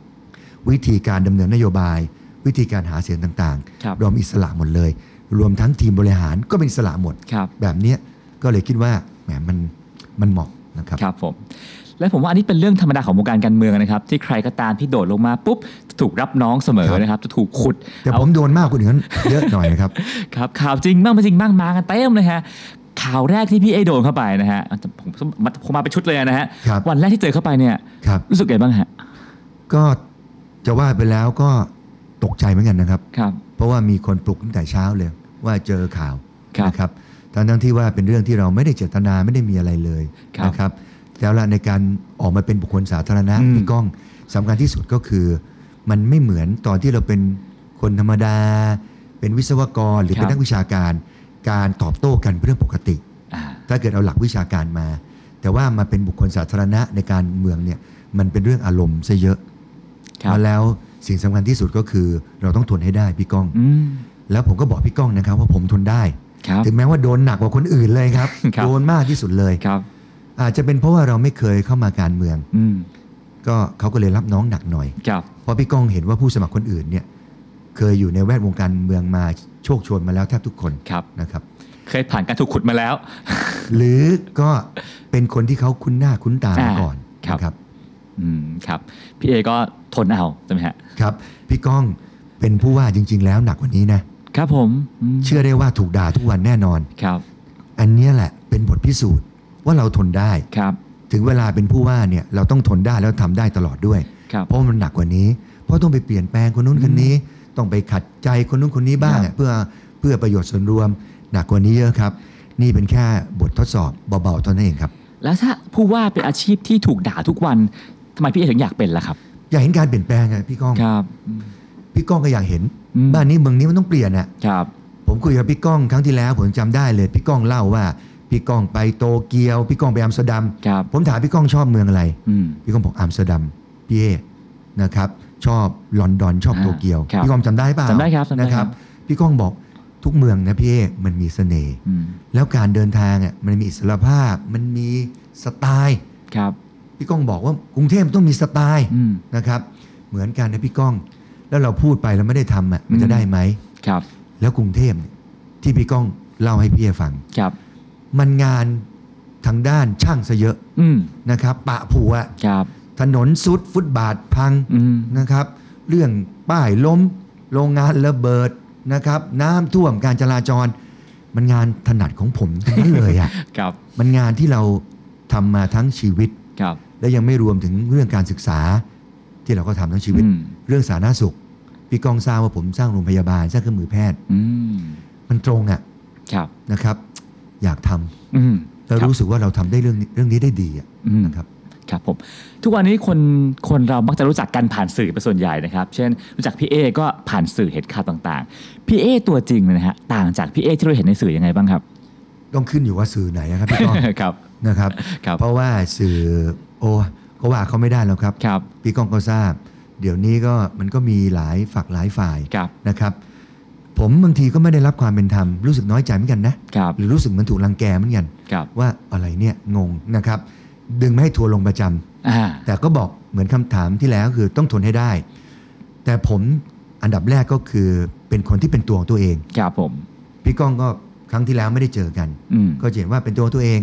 วิธีการดำเนินนโยบาย วิธีการหาเสียงต่างครับๆรวมอิสระหมดเลย รวมทั้งทีมบริหารก็เป็นอิสระหมดครับแบบเนี้ยก็เลยคิดว่าแหมมันมันเหมาะนะครับครับผม และผมว่าอันนี้เป็นเรื่องธรรมดาของวงการการเมืองนะครับ ที่ใครก็ตามที่โดดลงมาปุ๊บจะถูกรับน้องเสมอครับนะครับ จะถูกขุดแต่เอาผมโดนมากกว่านั้นเยอะหน่อยนะครับครับข่าวจริงบ้างไม่จริงบ้างมากันเต็มเลยฮะข่าวแรกที่พี่เอโดนเข้าไปนะฮะผมผมผมมาเป็นชุดเลยนะฮะครับวันแรกที่เจอเข้าไปเนี่ยครับรู้สึกไงบ้างฮะก็จะว่าไปแล้วก็ตกใจเหมือนกันนะครับครับ เพราะว่ามีคนปลุกตั้งแต่เช้าเลย ว่าเจอข่าวครับนะครับทั้งทั้งที่ว่าเป็นเรื่องที่เราไม่ได้เจตนาไม่ได้มีอะไรเลยครับนะครับ แล้วละในการออกมาเป็นบุคคลสาธารณะอืมพี่ก้องสำคัญที่สุดก็คือ มันไม่เหมือนตอนที่เราเป็นคนธรรมดา เป็นวิศวกรหรือเป็นนักวิชาการ การตอบโต้กันเป็นเรื่องปกติอ่าถ้าเกิดเอาหลักวิชาการมา แต่ว่ามาเป็นบุคคลสาธารณะในการเมืองเนี่ยมันเป็นเรื่องอารมณ์ซะเยอะครับมาแล้วสิ่งสำคัญที่สุดก็คือเราต้องทนให้ได้พี่ก้องอืมแล้วผมก็บอกพี่ก้องนะครับว่าผมทนได้ครับถึงแม้ว่าโดนหนักกว่าคนอื่นเลยครับครับโดนมากที่สุดเลยครับ อาจจะเป็นเพราะว่าเราไม่เคยเข้ามาการเมืองอืมก็เขาก็เลยรับน้องหนักหน่อย ครับ เพราะพี่ก้องเห็นว่าผู้สมัครคนอื่นเนี่ยเคยอยู่ในแวดวงการเมืองมาโชคโชนมาแล้วแทบทุกคนครับ นะครับ เคยผ่านการถูกขุดมาแล้ว หรือก็เป็นคนที่เขาคุ้นหน้าคุ้นตามาอ่าก่อนครับ นะครับอืมครับ พี่เอก็ทนเอาใช่ไหมฮะ ครับ พี่ก้องเป็นผู้ว่าจริง ๆ แล้วหนักกว่านี้นะ ครับผมมเชื่อได้ว่าถูกด่าทุกวันแน่นอน ครับ อันเนี้ยแหละเป็นบทพิสูจน์ ว่าเราทนได้ครับ ถึงเวลาเป็นผู้ว่าเนี่ยเราต้องทนได้แล้วทำได้ตลอดด้วยครับเพราะมันหนักกว่านี้ เพราะต้องไปเปลี่ยนแปลงคนนู้นคนนี้ ต้องไปขัดใจคนนู้นคนนี้บ้างครับอะเพื่อเพื่อประโยชน์ส่วนรวม หนักกว่านี้เยอะครับ นี่เป็นแค่บททดสอบเบาๆเท่านั้นเองครับ แล้วถ้าผู้ว่าเป็นอาชีพที่ถูกด่าทุกวันทำไมพี่เอถึงอยากเป็นล่ะครับ อยากเห็นการเปลี่ยนแปลงไงพี่ก้องครับอืมพี่ก้องก็อยากเห็นอืมบ้านนี้เมืองนี้มันต้องเปลี่ยนอะครับ ผมคุยกับพี่ก้องครั้งที่แล้วผมจำได้เลย พี่ก้องเล่าว่า พี่ก้องไปโตเกียว พี่ก้องไปอัมสเตอร์ดัมครับผมถามพี่ก้องชอบเมืองอะไร อืม พี่ก้องบอกอัมสเตอร์ดัมพี่เอ้นะครับ ชอบลอนดอนชอบอ่าโตเกียว ครับพี่ก้องจำได้เปล่าจำได้ครับจำได้นะครับพี่ก้องบอกทุกเมืองนะพี่เอ้มันมีเสน่ห์ อืมแล้วการเดินทางอะมันมีอิสรภาพ มันมีสไตล์ ครับ พี่ก้องบอกว่ากรุงเทพมันต้องมีสไตล์อืม นะครับ เหมือนกันนะพี่ก้องหแล้วเราพูดไปแล้วไม่ได้ทำอะมันอืจะมได้ไหม ครับ แล้วกรุงเทพเนี่ยที่พี่ก้องเล่าให้พี่เอฟัง ครับ มันงานทางด้านช่างซะเยอะอืมนะครับ ปะผัวครับถนนสุดฟุตบาทพังอืมนะครับ เรื่องป้ายล้ม โรงงานระเบิดนะครับ น้ำท่วมการจราจร มันงานถนัดของผมทั้งนั้นเลยอะ่ะครับมันงานที่เราทำมาทั้งชีวิตครับและยังไม่รวมถึงเรื่องการศึกษาที่เราก็ทำทั้งชีวิตอืมเรื่องสาธารณสุขพี่กองทราบว่าผมสร้างโรงพยาบาลสร้างเครื่องมือแพทย์อืมมันตรงอะ่ะครับนะครับ อยากทำอืมแล้วครับรู้สึกว่าเราทำได้เรื่องนี้เรื่องนี้ได้ดีอะอืมนะครับครับผมทุกวันนี้คนคนเรามักจะรู้จักกันผ่านสื่อเป็นส่วนใหญ่นะครับ เช่น รู้จักพี่เอก็ผ่านสื่อเห็นข่าวต่างๆพี่เอตัวจริงเนี่ยนะฮะต่างจากพี่เอที่เราเห็นในสื่อยังไงบ้างครับ ต้องขึ้นอยู่ว่าสื่อไหนนะครับพี่ก้องครับนะครับครับเพราะว่าสื่อโอ้ก็ว่าเขาไม่ได้แล้วครับครับ พี่ก้องก็ทราบ เดี๋ยวนี้ก็มันก็มีหลายฝักหลายฝ่ายครับนะครับ ผมบางทีก็ไม่ได้รับความเป็นธรรมรู้สึกน้อยใจเหมือนกันนะครับหรือรู้สึกเหมือนถูกรังแกเหมือนกันครับว่าอะไรเนี่ยงงนะครับ ดึงไม่ให้ทัวร์ลงประจำอ่าแต่ก็บอกเหมือนคำถามที่แล้วคือต้องทนให้ได้ แต่ผมอันดับแรกก็คือเป็นคนที่เป็นตัวของตัวเองครับผมพี่ก้องก็ครั้งที่แล้วไม่ได้เจอกันอืมก็จะเห็นว่าเป็นตัวของตัวเอง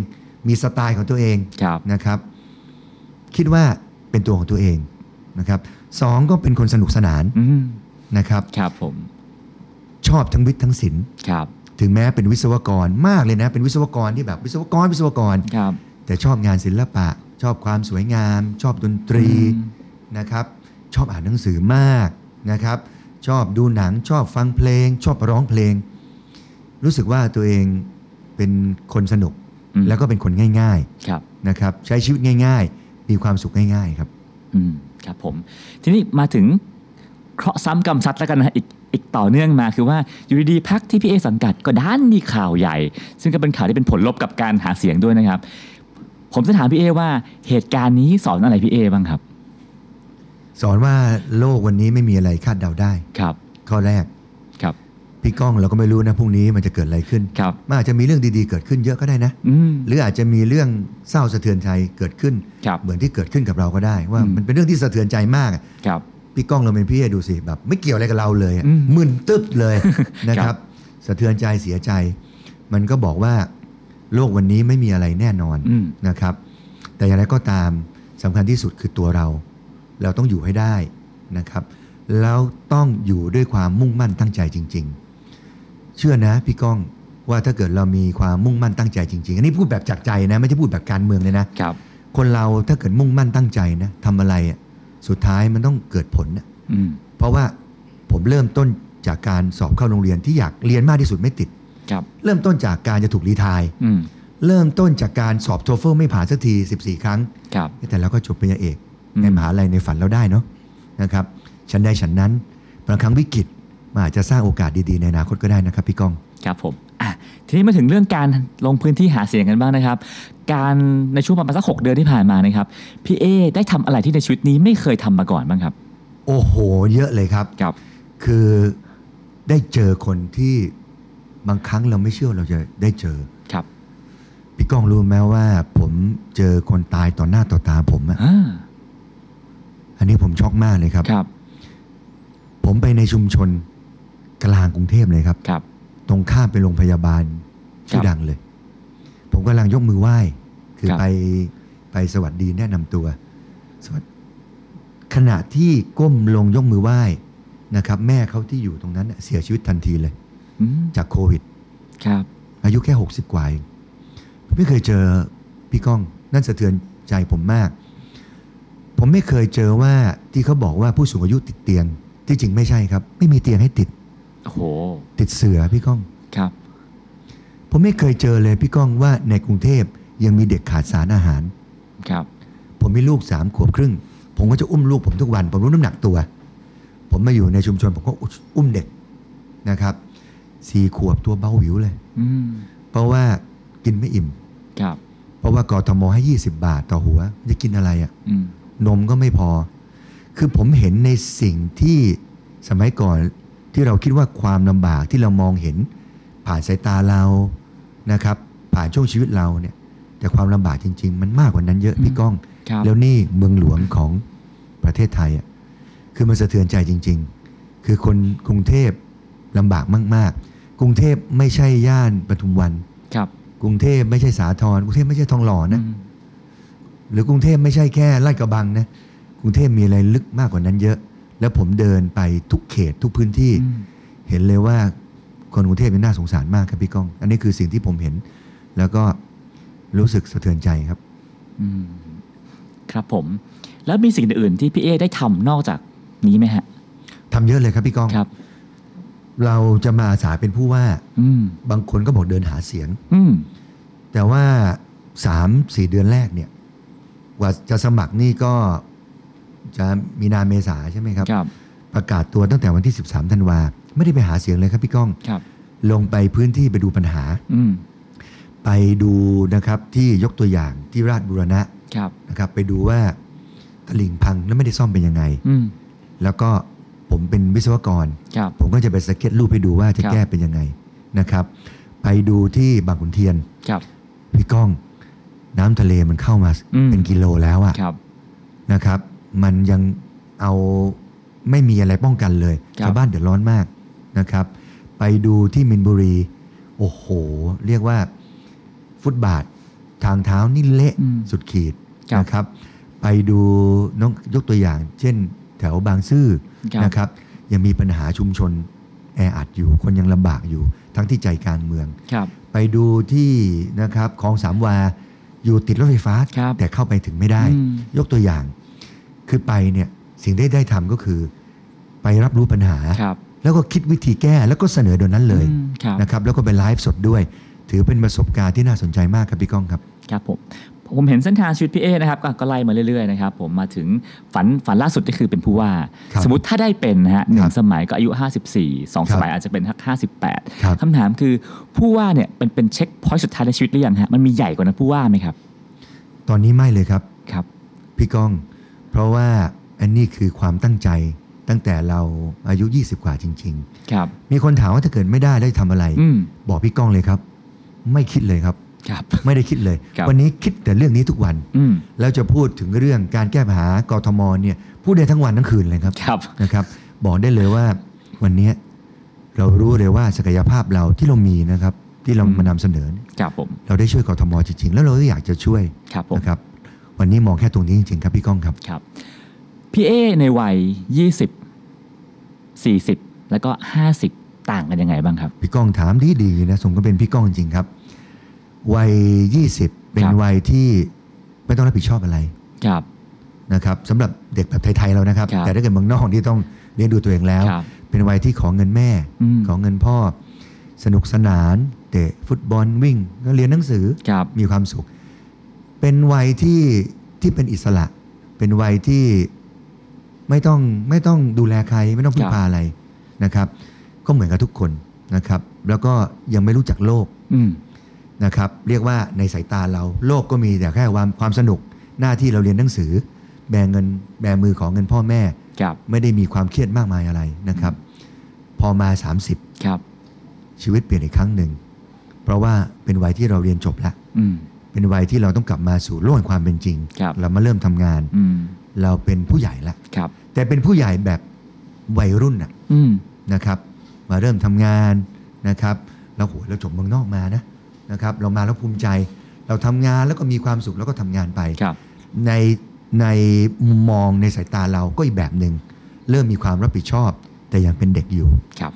มีสไตล์ของตัวเองครับนะครับ คิดว่าเป็นตัวของตัวเองนะครับสองก็เป็นคนสนุกสนานอืมนะครับครับผมช อบทั้งวิทย์ทั้งศิลป์ครับ ถึงแม้เป็นวิศวกรมากเลยนะ เป็นวิศวกรที่แบบวิศวกรวิศวกรครับ แต่ชอบงานศิลปะ ชอบความสวยงาม ชอบดนตรีอืมนะครับ ชอบอ่านหนังสือมากนะครับ ชอบดูหนังชอบฟังเพลง ชอบร้องเพลง รู้สึกว่าตัวเองเป็นคนสนุกอืมแล้วก็เป็นคนง่ายครับๆนะครับใช้ชีวิตง่าย ๆ มีความสุขง่าย ๆ ครับ อืมครับผม ทีนี้มาถึงเคราะห์ซ้ำกรรมซัดแล้วกันนะฮะอีก อีกต่อเนื่องมาคือว่าอยู่ดีๆพักที่พี่เอสังกัดก็ด้านมีข่าวใหญ่ ซึ่งก็เป็นข่าวที่เป็นผลลบกับการหาเสียงด้วยนะครับ ผมจะถามพี่เอว่าเหตุการณ์นี้สอนอะไรพี่เอบ้างครับ สอนว่าโลกวันนี้ไม่มีอะไรคาดเดาได้ครับ ข้อแรกครับพี่ก้องเราก็ไม่รู้นะพรุ่งนี้มันจะเกิดอะไรขึ้นครับมันอาจจะมีเรื่องดีๆเกิดขึ้นเยอะก็ได้นะอืมหรืออาจจะมีเรื่องเศร้าสะเทือนใจเกิดขึ้นครับเหมือนที่เกิดขึ้นกับเราก็ได้ ว่าอืมมันเป็นเรื่องที่สะเทือนใจมากอะครับ พี่ก้องเราเป็นพี่ดูสิแบบไม่เกี่ยวอะไรกับเราเลยอะอืมมึนตึ๊บเลยนะคครัรับบสะเทือนใจเสียใจ มันก็บอกว่าโลกวันนี้ไม่มีอะไรแน่นอนอืมนะครับ แต่อย่างไรก็ตามสำคัญที่สุดคือตัวเรา เราต้องอยู่ให้ได้นะครับ แล้วต้องอยู่ด้วยความมุ่งมั่นตั้งใจจริง ๆ เชื่อนะพี่ก้องว่าถ้าเกิดเรามีความมุ่งมั่นตั้งใจจริงๆ อันนี้พูดแบบจากใจนะ ไม่ใช่พูดแบบการเมืองเลยนะ ครับ คนเราถ้าเกิดมุ่งมั่นตั้งใจนะทำอะไรอะ สุดท้ายมันต้องเกิดผลนะอืมเพราะว่าผมเริ่มต้นจากการสอบเข้าโรงเรียนที่อยากเรียนมากที่สุดไม่ติดครับเริ่มต้นจากการจะถูกรีไทายอืมเริ่มต้นจากการสอบโทเฟลไม่ผ่านสักที 14 ครั้งครับแต่เราก็จบปริญญาเอกอืมในมหาลัยในฝันเราได้เนาะนะครับฉันได้ฉันนั้นบางครั้งวิกฤตมันอาจจะสร้างโอกาสดีๆ ในอนาคตก็ได้นะครับพี่ก้อง ครับผม อะทีนี้มาถึงเรื่องการลงพื้นที่หาเสียงกันบ้างนะครับ การในช่วงประมาณสักหกเดือนที่ผ่านมานะครับพี่เอได้ทำอะไรที่ในชีวิตนี้ไม่เคยทำมาก่อนบ้างครับ โอ้โห เยอะเลยครับครับ คือได้เจอคนที่บางครั้งเราไม่เชื่อว่าเราจะได้เจอครับพี่ก้องรู้ไหมว่า ผมเจอคนตายต่อหน้าต่อตาผมอะอ่าอันนี้ผมช็อกมากเลยครับครับ ผมไปในชุมชนกลางกรุงเทพเลยครับครับ ตรงข้ามไปโรงพยาบาลชื่อครับดังเลย ผมกำลังยกมือไหว้ คือครับไปไปสวัสดีแนะนำตัวสวัสดขณะที่ก้มลงยกมือไหว้นะครับ แม่เขาที่อยู่ตรงนั้นน่ะเสียชีวิตทันทีเลยอืมจากโควิด ครับ อายุแค่หกสิบกว่าเองผมไม่เคยเจอพี่ก้อง นั่นสะเทือนใจผมมาก ผมไม่เคยเจอว่าที่เขาบอกว่าผู้สูงอายุติดเตียง ที่จริงไม่ใช่ครับ ไม่มีเตียงให้ติด โอ้โห ติดเสือพี่ก้องครับ ผมไม่เคยเจอเลยพี่ก้องว่าในกรุงเทพยังมีเด็กขาดสารอาหาร ครับ ผมมีลูกสามขวบครึ่ง ผมก็จะอุ้มลูกผมทุกวัน ผมรู้น้ำหนักตัว ผมมาอยู่ในชุมชนผมก็อุ้มเด็กนะครับสี่ขวบตัวเบาหวิวเลยอืมเพราะว่ากินไม่อิ่ม ครับ เพราะว่ากทมให้ 20 บาทต่อหัว จะกินอะไรอะ่ะอืมนมก็ไม่พอ คือผมเห็นในสิ่งที่สมัยก่อน ที่เราคิดว่าความลำบากที่เรามองเห็น ผ่านสายตาเรานะครับ ผ่านช่วงชีวิตเราเนี่ย แต่ความลำบากจริง ๆ มันมากกว่านั้นเยอะพี่ก้องครับแล้วนี่เมืองหลวงของประเทศไทยอะคือมันสะเทือนใจจริงคือคนกรุงเทพลำบากมาก ๆ กรุงเทพไม่ใช่ย่านปทุมวันครับ กรุงเทพไม่ใช่สาทรกรุงเทพไม่ใช่ทองหล่อนะอืมหรือกรุงเทพไม่ใช่แค่ลาดกระบังนะกรุงเทพมีอะไรลึกมากกว่านั้นเยอะ แล้วผมเดินไปทุกเขตทุกพื้นที่อืมเห็นเลยว่าคนกรุงเทพเป็นน่าสงสารมากครับพี่ก้อง อันนี้คือสิ่งที่ผมเห็น แล้วก็รู้สึกสะเทือนใจครับอืมครับผม แล้วมีสิ่งอื่นๆที่พี่เอได้ทำนอกจากนี้ไหมฮะทำเยอะเลยครับพี่ก้องครับ เราจะมาอาสาเป็นผู้ว่าอืมบางคนก็บอกเดินหาเสียงอืมแต่ว่าสามสี่เดือนแรกเนี่ย กว่าจะสมัครนี่ก็ จะมีนาเมษาใช่ไหมครับครับ ประกาศตัวตั้งแต่วันที่ 13ธันวาไม่ได้ไปหาเสียงเลยครับพี่ก้องครับลงไปพื้นที่ไปดูปัญหาอืมไปดูนะครับที่ยกตัวอย่างที่ราชบุรณะครับนะครับ ไปดูว่าตลิ่งพังแล้วไม่ได้ซ่อมเป็นยังไงอืมแล้วก็ผมเป็นวิศวกรครับผมก็จะไปสเก็ตรูปให้ดูว่าจะครับแก้เป็นยังไงนะครับ ไปดูที่บางขุนเทียนครับพี่ก้อง น้ำทะเลมันเข้ามาอืมเป็นกิโลแล้วอะครับนะครับ มันยังเอาไม่มีอะไรป้องกันเลยครับชาวบ้านเดือดร้อนมากนะครับ ไปดูที่มินบุรี โอ้โห เรียกว่าฟุตบาททางเท้านี่เละอืมสุดขีดครับนะครับ ไปดูน้องยกตัวอย่าง เช่น แถวบางซื่อครับนะครับ ยังมีปัญหาชุมชนแออัดอยู่ คนยังลำบากอยู่ทั้งที่ใจกลางเมืองครับไปดูที่นะครับคลองสามวาอยู่ติดรถไฟฟ้าครับแต่เข้าไปถึงไม่ได้อืมยกตัวอย่าง คือไปเนี่ยสิ่งที่ได้ทำก็คือ ไปรับรู้ปัญหาครับแล้วก็คิดวิธีแก้แล้วก็เสนอโดยนั้นเลยอืมครับนะครับแล้วก็ไปไลฟ์สดด้วย ถือเป็นประสบการณ์ที่น่าสนใจมากครับพี่ก้องครับครับผมผมเห็นเส้นทางชีวิตพี่เอนะครับก็ก็ไล่มาเรื่อยๆนะครับผมมาถึงฝันฝันล่าสุดก็คือเป็นผู้ว่าครับสมมติถ้าได้เป็นนะฮะหนึ่ครังบสมัยก็อายุ 54สองครับสมัยอาจจะเป็นทักครับ58คำถามคือผู้ว่าเนี่ยเป็นเป็นเช็คพอยต์สุดท้ายในชีวิตหรือยังฮะมันมีใหญ่กว่านั้นผู้ว่าไหมครับ ตอนนี้ไม่เลยครับครับ พี่ก้อง เพราะว่าอันนี้คือความตั้งใจตั้งแต่เราอายุ 20 กว่าจริงครับๆมีคนถามว่าถ้าเกิดไม่ได้ได้วจะทำอะไรอืมบอกพี่ก้องเลยครับ ไม่คิดเลยครับครับ ไม่ได้คิดเลยครับวันนี้คิดแต่เรื่องนี้ทุกวันอืมแล้วจะพูดถึงเรื่องการแก้ปัญหากทมเนี่ยพูดได้ทั้งวันทั้งคืนเลยครับครับนะครับ บอกได้เลยว่าวันนี้เรารู้เลยว่าศักยภาพเราที่เรามีนะครับ ที่เราอืมมานำเสนอเนี่ยครับผมเราได้ช่วยกทมจริงๆ แล้วเราก็อยากจะช่วยครับผมนะครับ วันนี้มองแค่ตรงนี้จริงๆครับพี่ก้องครับครับพี่เอในวัย 20 40 แล้วก็ 50 ต่างกันยังไงบ้างครับ พี่ก้องถามดีๆนะสมก็เป็นพี่ก้องจริงๆครับ วัย 20 เป็นครับวัยที่ไม่ต้องรับผิดชอบอะไรครับนะครับสำหรับเด็กแบบไทยๆเรานะครับครับแต่ถ้าเกิดเมืองนอกที่ต้องเลี้ยงดูตัวเองแล้วครับเป็นวัยที่ขอเงินแม่อืมขอเงินพ่อ สนุกสนานเตะฟุตบอลวิ่งก็เรียนหนังสือครับมีความสุข เป็นวัยที่ที่เป็นอิสระ เป็นวัยที่ไม่ต้องไม่ต้องดูแลใคร ไม่ต้องพึ่คงรับพาอะไรนะครับ ก็เหมือนกับทุกคนนะครับ แล้วก็ยังไม่รู้จักโลกอืมนะครับ เรียกว่าในสายตาเรา โลกก็มีแต่แค่ความความสนุกหน้าที่เราเรียนหนังสือ แบเงินแบมือของเงินพ่อแม่ครับไม่ได้มีความเครียดมากมายอะไรนะครับ พอมา 30ครับชีวิตเปลี่ยนอีกครั้งหนึ่ง เพราะว่าเป็นวัยที่เราเรียนจบแล้วอืม เป็นวัยที่เราต้องกลับมาสู่โลกแห่งความเป็นจริงครับเรามาเริ่มทำงานอืมเราเป็นผู้ใหญ่แล้วครับแต่เป็นผู้ใหญ่แบบวัยรุ่นน่ะอืมนะครับ มาเริ่มทำงานนะครับ เราโหเราจบเมืองนอกมานะนะครับ เรามาแล้วภูมิใจ เราทำงานแล้วก็มีความสุขแล้วก็ทำงานไปครับในในมุมมองในสายตาเราก็อีกแบบหนึ่งเริ่มมีความรับผิดชอบ แต่ยังเป็นเด็กอยู่ครับ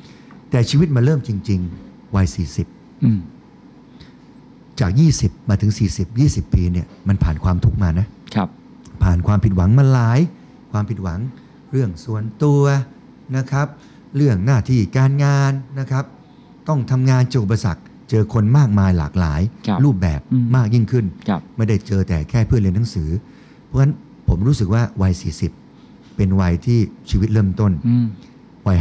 แต่ชีวิตมาเริ่มจริง ๆ วัย40อืม จาก 20 มาถึง 40 20 ปีเนี่ยมันผ่านความทุกข์มานะครับผ่านความผิดหวังมาหลาย ความผิดหวัง เรื่องส่วนตัวนะครับ เรื่องหน้าที่การงานนะครับ ต้องทำงานเจออุปสรรคเจอคนมากมายหลากหลายครับรูปแบบอืมมากยิ่งขึ้นครับไม่ได้เจอแต่แค่เพื่อนเรียนหนังสือ เพราะฉะนั้นผมรู้สึกว่าวัย 40 เป็นวัยที่ชีวิตเริ่มต้นอืมวัย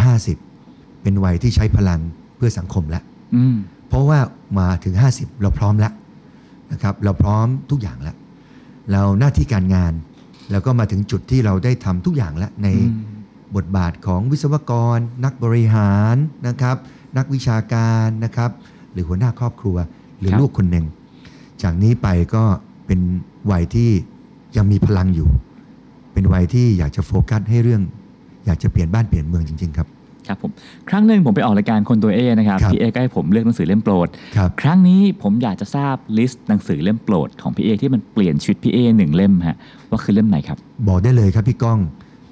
50 เป็นวัยที่ใช้พลังเพื่อสังคมแล้วอืม เพราะว่ามาถึง 50 เราพร้อมแล้วนะครับ เราพร้อมทุกอย่างแล้ว เราหน้าที่การงานแล้วก็มาถึงจุดที่เราได้ทำทุกอย่างแล้วในอืมบทบาทของวิศวกร นักบริหารนะครับ นักวิชาการนะครับ หรือหัวหน้าครอบครัว หรือครับลูกคนหนึ่ง จากนี้ไปก็เป็นวัยที่ยังมีพลังอยู่ เป็นวัยที่อยากจะโฟกัสให้เรื่อง อยากจะเปลี่ยนบ้านเปลี่ยนเมืองจริง ๆ ครับ ครับผมครั้งหนึ่งผมไปออกรายการคนตัวเอนะครับครับพี่เอ้ก็ให้ผมเลือกหนังสือเล่มโปรดครับครั้งนี้ผมอยากจะทราบ list หนังสือเล่มโปรดของพี่เอ้ที่มันเปลี่ยนชีวิตพี่เอ้หนึ่งเล่มฮะว่าคือเล่มไหนครับ บอกได้เลยครับพี่ก้อง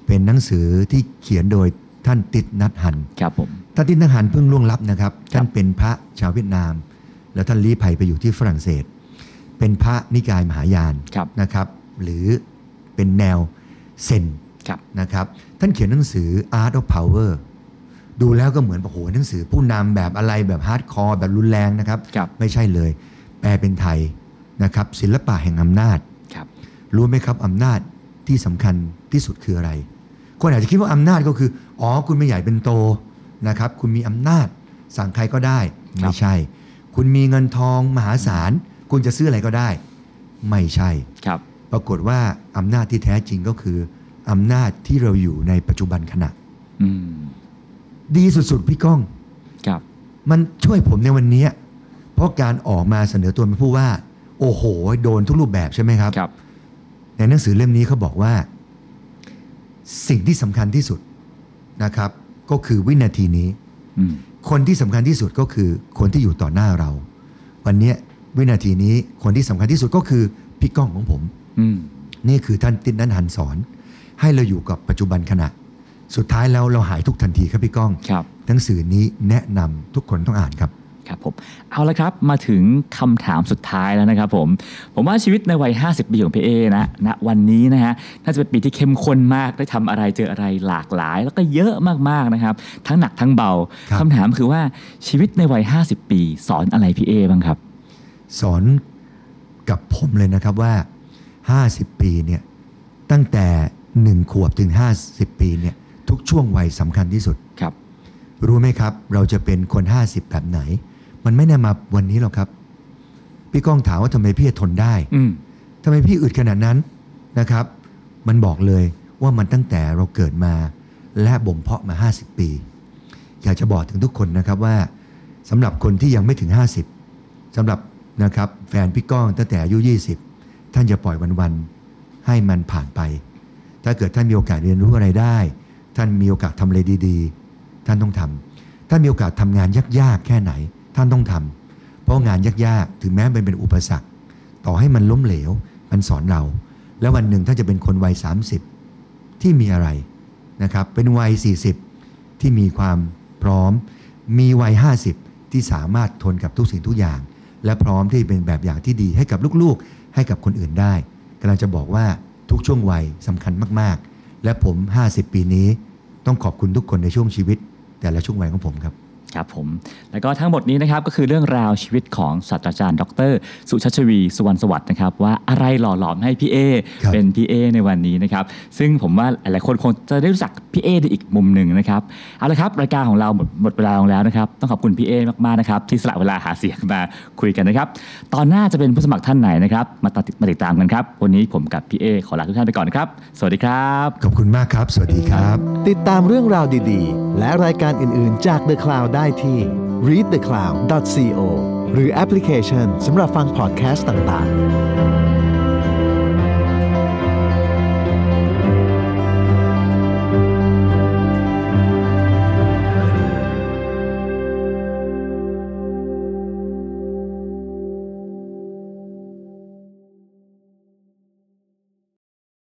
เป็นหนังสือที่เขียนโดยท่านติช นัท ฮันห์ครับผมท่านติช นัท ฮันห์เพิ่งล่วงลับนะครับท่านเป็นพระชาวเวียดนาม แล้วท่านลี้ภัยไปอยู่ที่ฝรั่งเศส เป็นพระนิกายมหายานครับนะครับ หรือเป็นแนวเซนครับนะครับท่านเขียนหนังสือ Art of Power ดูแล้วก็เหมือนโอ้โหหนังสือผู้นำแบบอะไรแบบ hardcore แบบรุนแรงนะครับครับไม่ใช่เลย แปลเป็นไทยนะครับ ศิลปะแห่งอำนาจครับรู้ไหมครับอำนาจที่สำคัญที่สุดคืออะไร คนอาจจะคิดว่าอำนาจก็คือ อ๋อ คุณไม่ใหญ่เป็นโตนะครับ คุณมีอำนาจสั่งใครก็ได้ครับไม่ใช่ คุณมีเงินทองมหาศาล คุณจะซื้ออะไรก็ได้ ไม่ใช่ครับ ปรากฏว่าอำนาจที่แท้จริงก็คืออำนาจที่เราอยู่ในปัจจุบันขณะอืม ดีสุดๆ พี่ก้อง ครับ มันช่วยผมในวันนี้ เพราะการออกมาเสนอตัวเป็นผู้ว่า โอ้โห โดนทุกรูปแบบใช่ไหมครับ ครับ ในหนังสือเล่มนี้เขาบอกว่า สิ่งที่สำคัญที่สุดนะครับ ก็คือวินาทีนี้อืมคนที่สำคัญที่สุดก็คือคนที่อยู่ต่อหน้าเรา วันนี้วินาทีนี้คนที่สำคัญที่สุดก็คือพี่ก้องของผมอืมนี่คือท่านตินนันหันสอน ให้เราอยู่กับปัจจุบันขณะ สุดท้ายแล้วเราหายทุกทันทีครับพี่ก้องครับหนังสือนี้แนะนำทุกคนต้องอ่านครับครับผมเอาละครับมาถึงคำถามสุดท้ายแล้วนะครับผม ผมว่าชีวิตในวัย 50 ปีของพี่เอนะณวันนี้นะฮะน่าจะเป็นปีที่เข้มข้นมากได้ทำอะไรเจออะไรหลากหลาย แล้วก็เยอะมากๆนะครับ ทั้งหนักทั้งเบาครับคำถามคือว่าชีวิตในวัย 50 ปี สอนอะไรพี่เอบ้างครับ สอนกับผมเลยนะครับว่า 50 ปีเนี่ยตั้งแต่ 1 ขวบถึง 50 ปีเนี่ย ทุกช่วงวัยสำคัญที่สุด ครับ รู้ไหมครับ เราจะเป็นคน 50 แบบไหน มันไม่ได้มาวันนี้หรอกครับ พี่ก้องถามว่าทำไมพี่ทนได้อืมทำไมพี่อึดขนาดนั้นนะครับ มันบอกเลยว่ามันตั้งแต่เราเกิดมา และบ่มเพาะมา 50 ปี อยากจะบอกถึงทุกคนนะครับว่าสำหรับคนที่ยังไม่ถึง 50สำหรับนะครับแฟนพี่ก้องตั้งแต่อายุ 20 ท่านจะปล่อยวัน ๆ ให้มันผ่านไป ถ้าเกิดท่านมีโอกาสเรียนรู้อะไรได้ ท่านมีโอกาสทำอะไรดีๆ ท่านต้องทำท่านมีโอกาสทำงานยากๆ แค่ไหน ท่านต้องทำเพราะงานยากๆ ถึงแม้มันเป็นอุปสรรค ต่อให้มันล้มเหลว มันสอนเรา แล้ววันหนึ่งท่านจะเป็นคนวัย 30 ที่มีอะไรนะครับ เป็นวัย 40 ที่มีความพร้อม มีวัย 50 ที่สามารถทนกับทุกสิ่งทุกอย่าง และพร้อมที่เป็นแบบอย่างที่ดีให้กับลูกๆ ให้กับคนอื่นได้กำลังจะบอกว่าทุกช่วงวัยสำคัญมากๆ และผม 50 ปีนี้ ต้องขอบคุณทุกคนในช่วงชีวิต แต่ละช่วงวัยของผมครับ ครับผมแล้วก็ทั้งหมดนี้นะครับก็คือเรื่องราวชีวิตของศาสตราจารย์ ดร สุชัชวีสุวรรณสวัสดิ์นะครับว่าอะไรหล่อหลอมให้พี่เอครับเป็นพี่เอในวันนี้นะครับซึ่งผมว่าหลายๆคนคงจะได้รู้จักพี่เอในอีกมุมหนึ่งนะครับเอาละครับรายการของเราหมดหมดเวลาลงแล้วนะครับต้องขอบคุณพี่เอมากๆนะครับที่สละเวลาหาเสียงมาคุยกันนะครับตอนหน้าจะเป็นผู้สมัครท่านไหนนะครับมาติดมาติดตามกันครับวันนี้ผมกับพี่เอขอลาทุกท่านไปก่อนนะครับสวัสดีครับขอบคุณมากครับ สวัสดีครับ ติดตามเรื่องราวดี ๆ และรายการอื่น ๆ จาก The Cloud ได้ที่ readthecloud.co หรือแอปพลิเคชันสำหรับฟังพอดแคสต์ต่างๆ